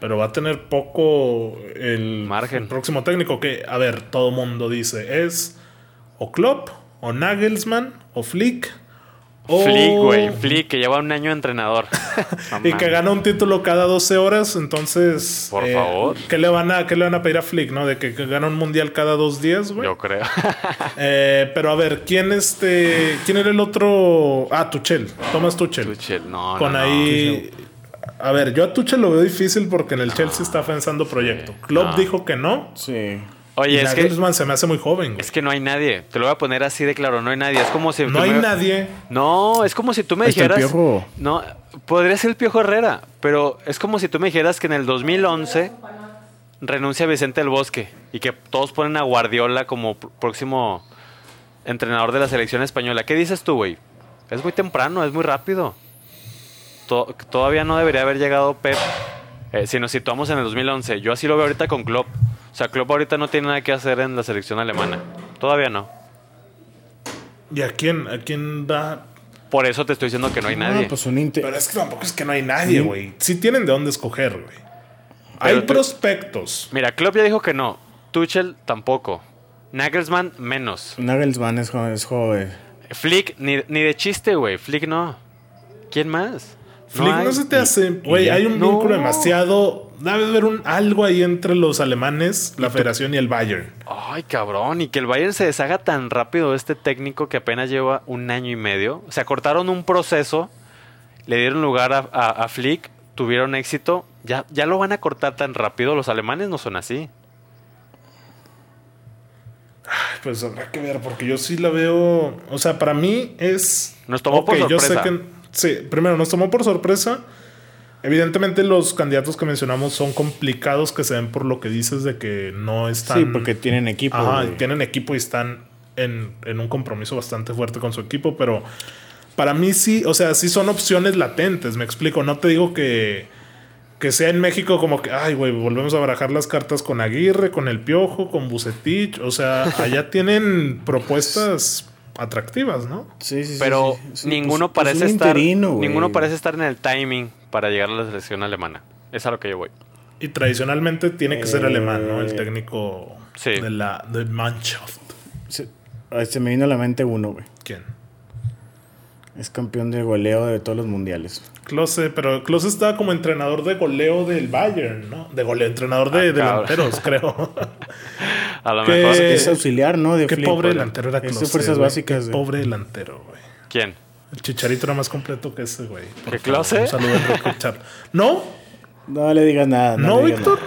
Pero va a tener poco el, Margen. el próximo técnico que, a ver, todo mundo dice, es o Klopp, o Nagelsmann, o Flick, Flick, güey, Flick, que lleva un año entrenador. No Y que gana un título cada 12 horas, entonces... Por favor. ¿qué le, van a, ¿Qué le van a pedir a Flick, no? De que, que gana un mundial cada dos días, güey. Yo creo. Eh, pero a ver, ¿quién este... ¿Quién era el otro? Ah, Tuchel. Thomas Tuchel. Tuchel, no, Con no, no. ahí... A ver, yo a Tuchel lo veo difícil porque en el Chelsea está avanzando proyecto. Klopp no. dijo que no. Sí. Oye, y es que, se me hace muy joven, güey. es que no hay nadie. Te lo voy a poner así de claro, no hay nadie. Es como si No hay me- nadie. No, es como si tú me está el dijeras. Piojo. No, podría ser el Piojo Herrera, pero es como si tú me dijeras que en el 2011 renuncia Vicente del Bosque y que todos ponen a Guardiola como pr- próximo entrenador de la selección española. ¿Qué dices tú, güey? Es muy temprano, es muy rápido. To- todavía no debería haber llegado Pep. eh, si nos situamos en el 2011, yo así lo veo ahorita con Klopp. O sea, Klopp ahorita no tiene nada que hacer en la selección alemana. Todavía no. ¿Y a quién? ¿A quién da? Por eso te estoy diciendo que no hay nadie. Ah, pues un Inter. Pero es que tampoco es que no hay nadie, güey. Sí tienen de dónde escoger, güey. Hay tú- prospectos. Mira, Klopp ya dijo que no. Tuchel tampoco. Nagelsmann menos. Nagelsmann es joven. Es joven. Flick, ni, ni de chiste, güey. Flick no. ¿Quién más? Flick no, hay. se te hace. Güey, hay un No. vínculo demasiado. Debe haber un, algo ahí entre los alemanes, la federación y el Bayern. Ay, cabrón. Y que el Bayern se deshaga tan rápido de este técnico que apenas lleva un año y medio. O sea, cortaron un proceso, le dieron lugar a, a- a Flick, tuvieron éxito. Ya, ya lo van a cortar tan rápido. Los alemanes no son así. Pues habrá que ver, porque yo sí la veo. O sea, para mí es. Nos tomó por Ok, yo sé sorpresa. que. Sí, primero nos tomó por sorpresa. Evidentemente, los candidatos que mencionamos son complicados que se ven por lo que dices de que no están. Sí, porque tienen equipo. Ajá, tienen equipo y están en, en un compromiso bastante fuerte con su equipo, pero para mí sí, o sea, sí son opciones latentes, me explico. No te digo que, que sea en México como que, ay, güey, volvemos a barajar las cartas con Aguirre, con El Piojo, con Bucetich. O sea, allá tienen propuestas atractivas, ¿no? Sí, sí, sí, Pero sí, sí, ninguno pues- pues parece un estar. interino, ninguno parece estar en el timing para llegar a la selección alemana. Es a lo que yo voy. Y tradicionalmente tiene que ser Eh, alemán, ¿no? El técnico Sí. de la de Mannschaft. Se, se me vino a la mente uno, güey. ¿Quién? Es campeón de goleo de todos los mundiales. Klose, pero Klose está como entrenador de goleo del Bayern, ¿no? De goleo, entrenador de Ah, delanteros, creo. A lo ¿Qué? mejor. Es auxiliar, ¿no? De Qué pobre delantero era Klose. fuerzas básicas. Qué pobre delantero, güey. ¿Quién? El Chicharito era más completo que ese, güey. Por ¿Que favor, Klose? Un saludo ¿No? No le digas nada. ¿No, digas Víctor?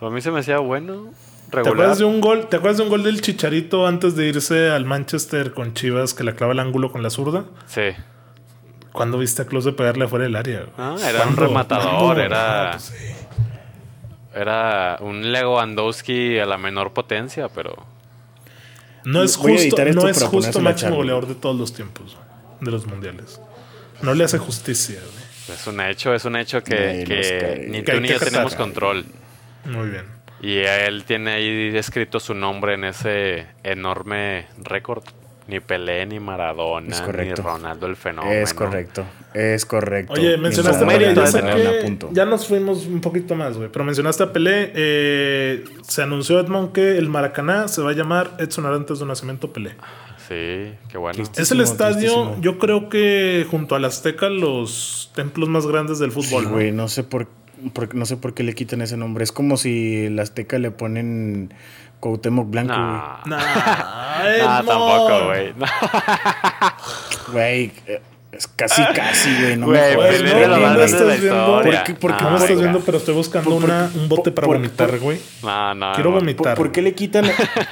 A mí se me hacía bueno. ¿Te Regular. acuerdas de un gol? ¿Te acuerdas de un gol del Chicharito antes de irse al Manchester con Chivas que le clava el ángulo con la zurda? Sí. ¿Cuándo viste a Klose pegarle afuera del área? Ah, era un rematador, era- Ah, pues sí. Era un Lewandowski a la menor potencia, pero. No es Voy justo, no es justo máximo goleador de todos los tiempos de los mundiales. No le hace justicia, güey. Es un hecho, es un hecho que, ni tú ni que yo tenemos control. Muy bien. Y él tiene ahí escrito su nombre en ese enorme récord. Ni Pelé, ni Maradona, Es ni. Ronaldo el fenómeno. Es correcto. Es correcto. Oye, mencionaste a Pelé. Ya, sé que nos fuimos un poquito más, güey. Pero mencionaste a Pelé. eh, se anunció Edmond que el Maracaná se va a llamar Edson Arantes de Nacimiento Pelé. Sí, qué bueno. Es el estadio, tristísimo. yo creo que junto al Azteca, los templos más grandes del fútbol. güey, no sé por, por- no sé por qué le quitan ese nombre. Es como si el Azteca le ponen Cuauhtémoc Blanco, Nah. Nah, Nah, Edmond. tampoco, güey. No. güey. Güey, eh, es casi, casi, güey. No Güey, me Güey, jodas, Pelé no, no estás viendo. ¿Por qué- por qué No me estás venga. viendo, pero estoy buscando Por- por- una, un bote para por- vomitar, güey. No, no. Quiero no. vomitar. ¿Por, por qué le quitan,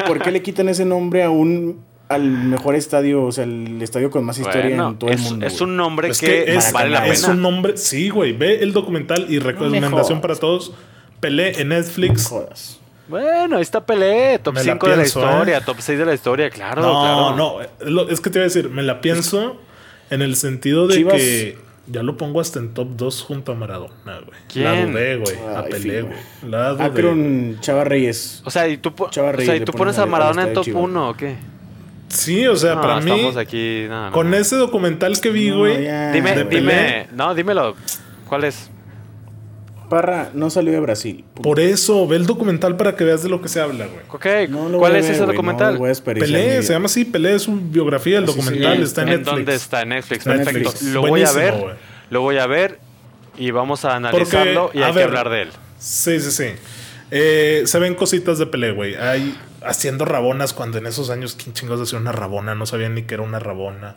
¿Por qué le quitan ese nombre a un al mejor estadio, o sea, el estadio con más historia Bueno, en todo es, el mundo? es un nombre Es que, que es, vale la es pena. un nombre. Sí, güey. Ve el documental y recomendación para todos. Pelé en Netflix. jodas. Bueno, ahí está Pelé, top Me la 5 de la historia, ¿eh? top 6 de la historia, claro, No, claro. no. lo- Es que te iba a decir, me la pienso en el sentido de Chivas- que ya lo pongo hasta en top 2 junto a Maradona, güey. ¿Quién? La dudé, güey. A Pelé, sí, güey. La dudé. Akron Chava Reyes. O sea, ¿y tú, Chava o sea, ¿y tú pones a Maradona en top Chivas. 1 o qué? Sí, o sea, No, para mí. estamos aquí, no, no. Con ese documental que vi, No, güey. Dime, de dime, Pelé. no, dímelo. ¿Cuál es? Parra no salió de Brasil. Por eso, ve el documental para que veas de lo que se habla, güey. Ok, No lo ¿cuál es ver, ese güey, documental? no Pelé, se llama así, Pelé es su biografía, el Así se documental está en ¿En Netflix. dónde está? En Netflix. Está en Perfecto. Netflix. Lo voy a ver. Lo voy a ver y vamos a analizarlo y a hay que ver, hablar de él. Sí, sí, sí. Eh, se ven cositas de Pelé, güey. Hay haciendo rabonas cuando en esos años, ¿quién chingados hacía una rabona? No sabían ni que era una rabona.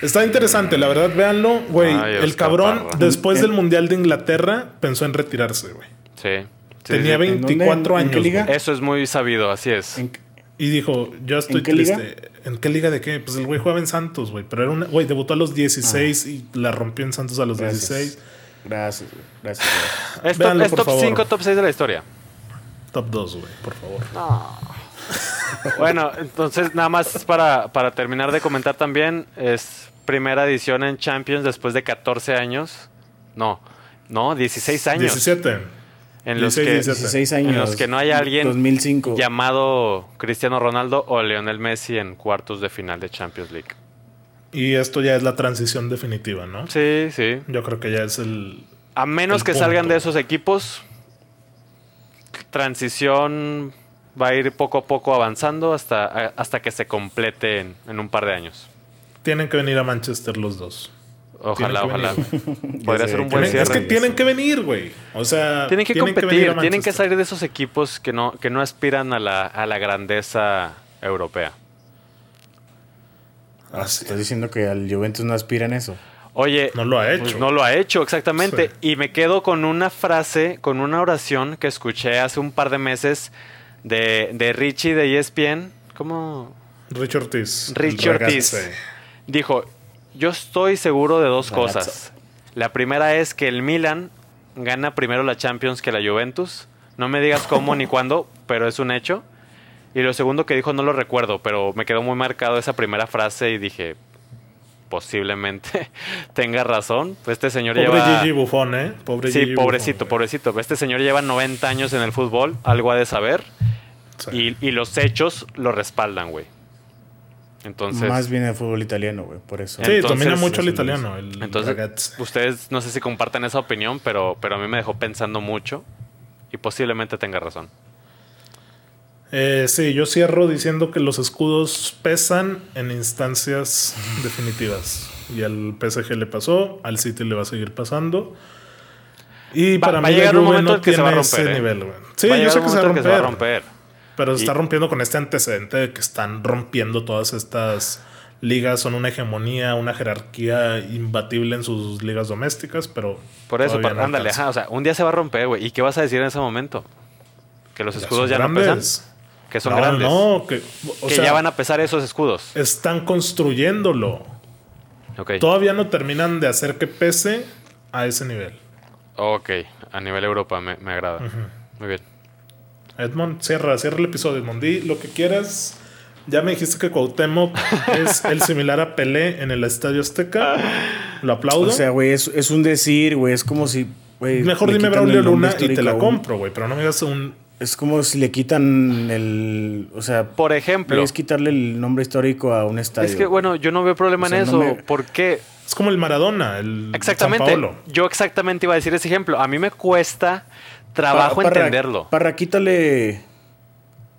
Está interesante, la verdad, véanlo, güey. Ay, el cabrón, Parra. después del Mundial de Inglaterra, pensó en retirarse, güey. Sí. Sí, Tenía sí. ¿En dónde? 24 ¿En qué años. liga? Eso es muy sabido, así es. En- Y dijo, yo estoy ¿En qué triste. liga? ¿En qué liga de qué? Pues el güey jugaba en Santos, güey. Pero era una. Güey, debutó a los 16 y la rompió en Santos a los Gracias. 16. Gracias, güey. Gracias. Es top, Véanlo, es por top favor. 5, top 6 de la historia. Top 2, güey, por favor. Bueno, entonces nada más para, para terminar de comentar también, es primera edición en Champions después de 14 años. No, no, 16 años. 17. En los, 16, que, 17. 16 años. en los que no hay alguien 2005. llamado Cristiano Ronaldo o Lionel Messi en cuartos de final de Champions League. Y esto ya es la transición definitiva, ¿no? Sí, sí. Yo creo que ya es el. A menos El que salgan de esos equipos, transición va a ir poco a poco avanzando hasta, hasta que se complete en, en un par de años. Tienen que venir a Manchester los dos. Ojalá, Tienen que ojalá. venir, Podría ser un buen Tienen- es cierre. que tienen que venir, güey. O sea, Tienen que competir, tienen que salir de esos equipos que no, que no aspiran a la, a la grandeza europea. Ah, sí. Estás diciendo que al Juventus no aspira en eso. Oye, No lo ha pues hecho. no lo ha hecho, exactamente. Sí. Y me quedo con una frase, con una oración que escuché hace un par de meses de, de Richie de ESPN. ¿Cómo? Rich Ortiz. Richie el Ortiz. Dijo, yo estoy seguro de dos cosas. La primera es que el Milan gana primero la Champions que la Juventus. No me digas cómo ni cuándo, pero es un hecho. Y lo segundo que dijo no lo recuerdo, pero me quedó muy marcado esa primera frase y dije, posiblemente tenga razón. Pues este señor Pobre lleva... Gigi Buffon, ¿eh? Pobre Sí, Gigi pobrecito, Buffon, pobrecito. Este señor lleva 90 años en el fútbol, algo ha de saber. Sí. Y, y los hechos lo respaldan, güey. Entonces... Más bien el fútbol italiano, güey. Por eso. Sí, Entonces, domina mucho el italiano. El Entonces, ustedes no sé si compartan esa opinión, pero, pero a mí me dejó pensando mucho y posiblemente tenga razón. Eh, sí, yo cierro diciendo que los escudos pesan en instancias definitivas. Y al PSG le pasó, al City le va a seguir pasando. Y Va- para va mí llegar un momento no que se va a tiene ese romper, ¿eh? nivel, güey. Sí, yo sé que se va a romper. romper. Pero se Y- está rompiendo con este antecedente de que están rompiendo todas estas ligas, son una hegemonía, una jerarquía imbatible en sus ligas domésticas, pero Por eso, todavía pa- no ándale, ajá, o sea, un día se va a romper, güey. ¿Y qué vas a decir en ese momento? Que los Ya escudos ya, no pesan. Que son no, grandes. No, que, o que sea, ya van a pesar esos escudos. están construyéndolo. Ok. Todavía no terminan de hacer que pese a ese nivel. Ok, a nivel Europa me, me agrada. Muy bien. Edmond, cierra, cierra el episodio, Edmond. Di lo que quieras. Ya me dijiste que Cuauhtémoc es el similar a Pelé en el Estadio Azteca. Lo aplaudo. O sea, güey, es, es un decir, güey. Es como si. Mejor dime Braulio Luna y te la compro, güey. Pero no me digas un. Es como si le quitan el. O sea, Por ejemplo, es quitarle el nombre histórico a un estadio. es que, bueno, yo no veo problema O sea, en no eso. me- ¿Por qué? Es como el Maradona, el Exactamente. San Paolo. Yo exactamente iba a decir ese ejemplo. A mí me cuesta trabajo entenderlo. Parra, quítale.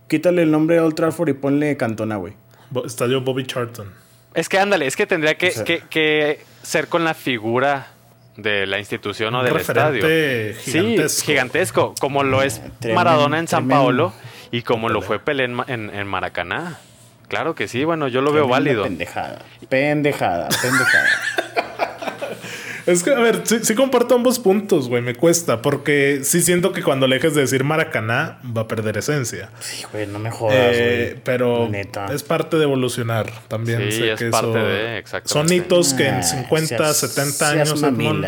Quítale el nombre de Old Trafford y ponle Cantona, güey. Bo- Estadio Bobby Charlton. Es que ándale, es que tendría que, O sea- que- que ser con la figura de la institución o del estadio. gigantesco. Sí, gigantesco, como lo es Maradona en San tremendo. Paolo y como lo fue Pelé en, en- en Maracaná. Claro que sí, bueno, yo lo veo válido. Pendejada. Pendejada, pendejada. Es que, a ver, sí, sí comparto ambos puntos, güey. Me cuesta. Porque sí siento que cuando le dejes de decir Maracaná, va a perder esencia. sí, güey, no me jodas, Eh, güey. pero Neta. es parte de evolucionar también. Sí, sé es que parte eso- de, exactamente. Son hitos que Ah, en 50, seas- 70 seas años, Edmond,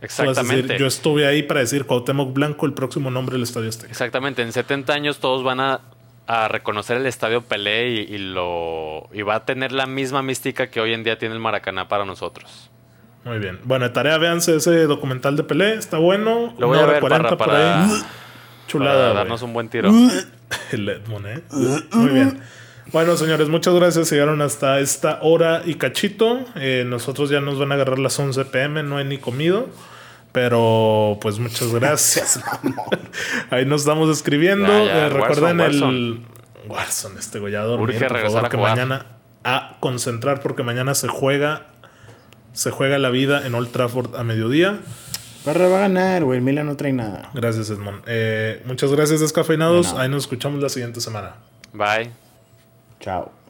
Exactamente. decir, yo estuve ahí para decir Cuauhtémoc Blanco, el próximo nombre del Estadio Azteca. Exactamente, en 70 años todos van a, a reconocer el estadio Pelé y, y lo y va a tener la misma mística que hoy en día tiene el Maracaná para nosotros. Muy bien. Bueno, de tarea, véanse ese documental de Pelé. Está bueno. Lo voy Una a hora ver 40 para, por para, ahí. para Chulada. güey. darnos un buen tiro. El Edmond, ¿eh? Muy bien. Bueno, señores, muchas gracias. Llegaron hasta esta hora y cachito. Eh, nosotros ya nos van a agarrar las 11 pm. No he ni comido. Pero, pues, muchas gracias. Ahí nos estamos escribiendo. Ya, ya, Eh, recuerden Warzone, el. Warzone, este dormir, Urge por regresar favor, a que jugar. mañana a concentrar porque mañana se juega. Se juega la vida en Old Trafford a mediodía. Parra va a ganar, güey. El Milan no trae nada. Gracias, Edmond. Eh, muchas gracias, descafeinados. Ahí nos escuchamos la siguiente semana. Bye. Chao.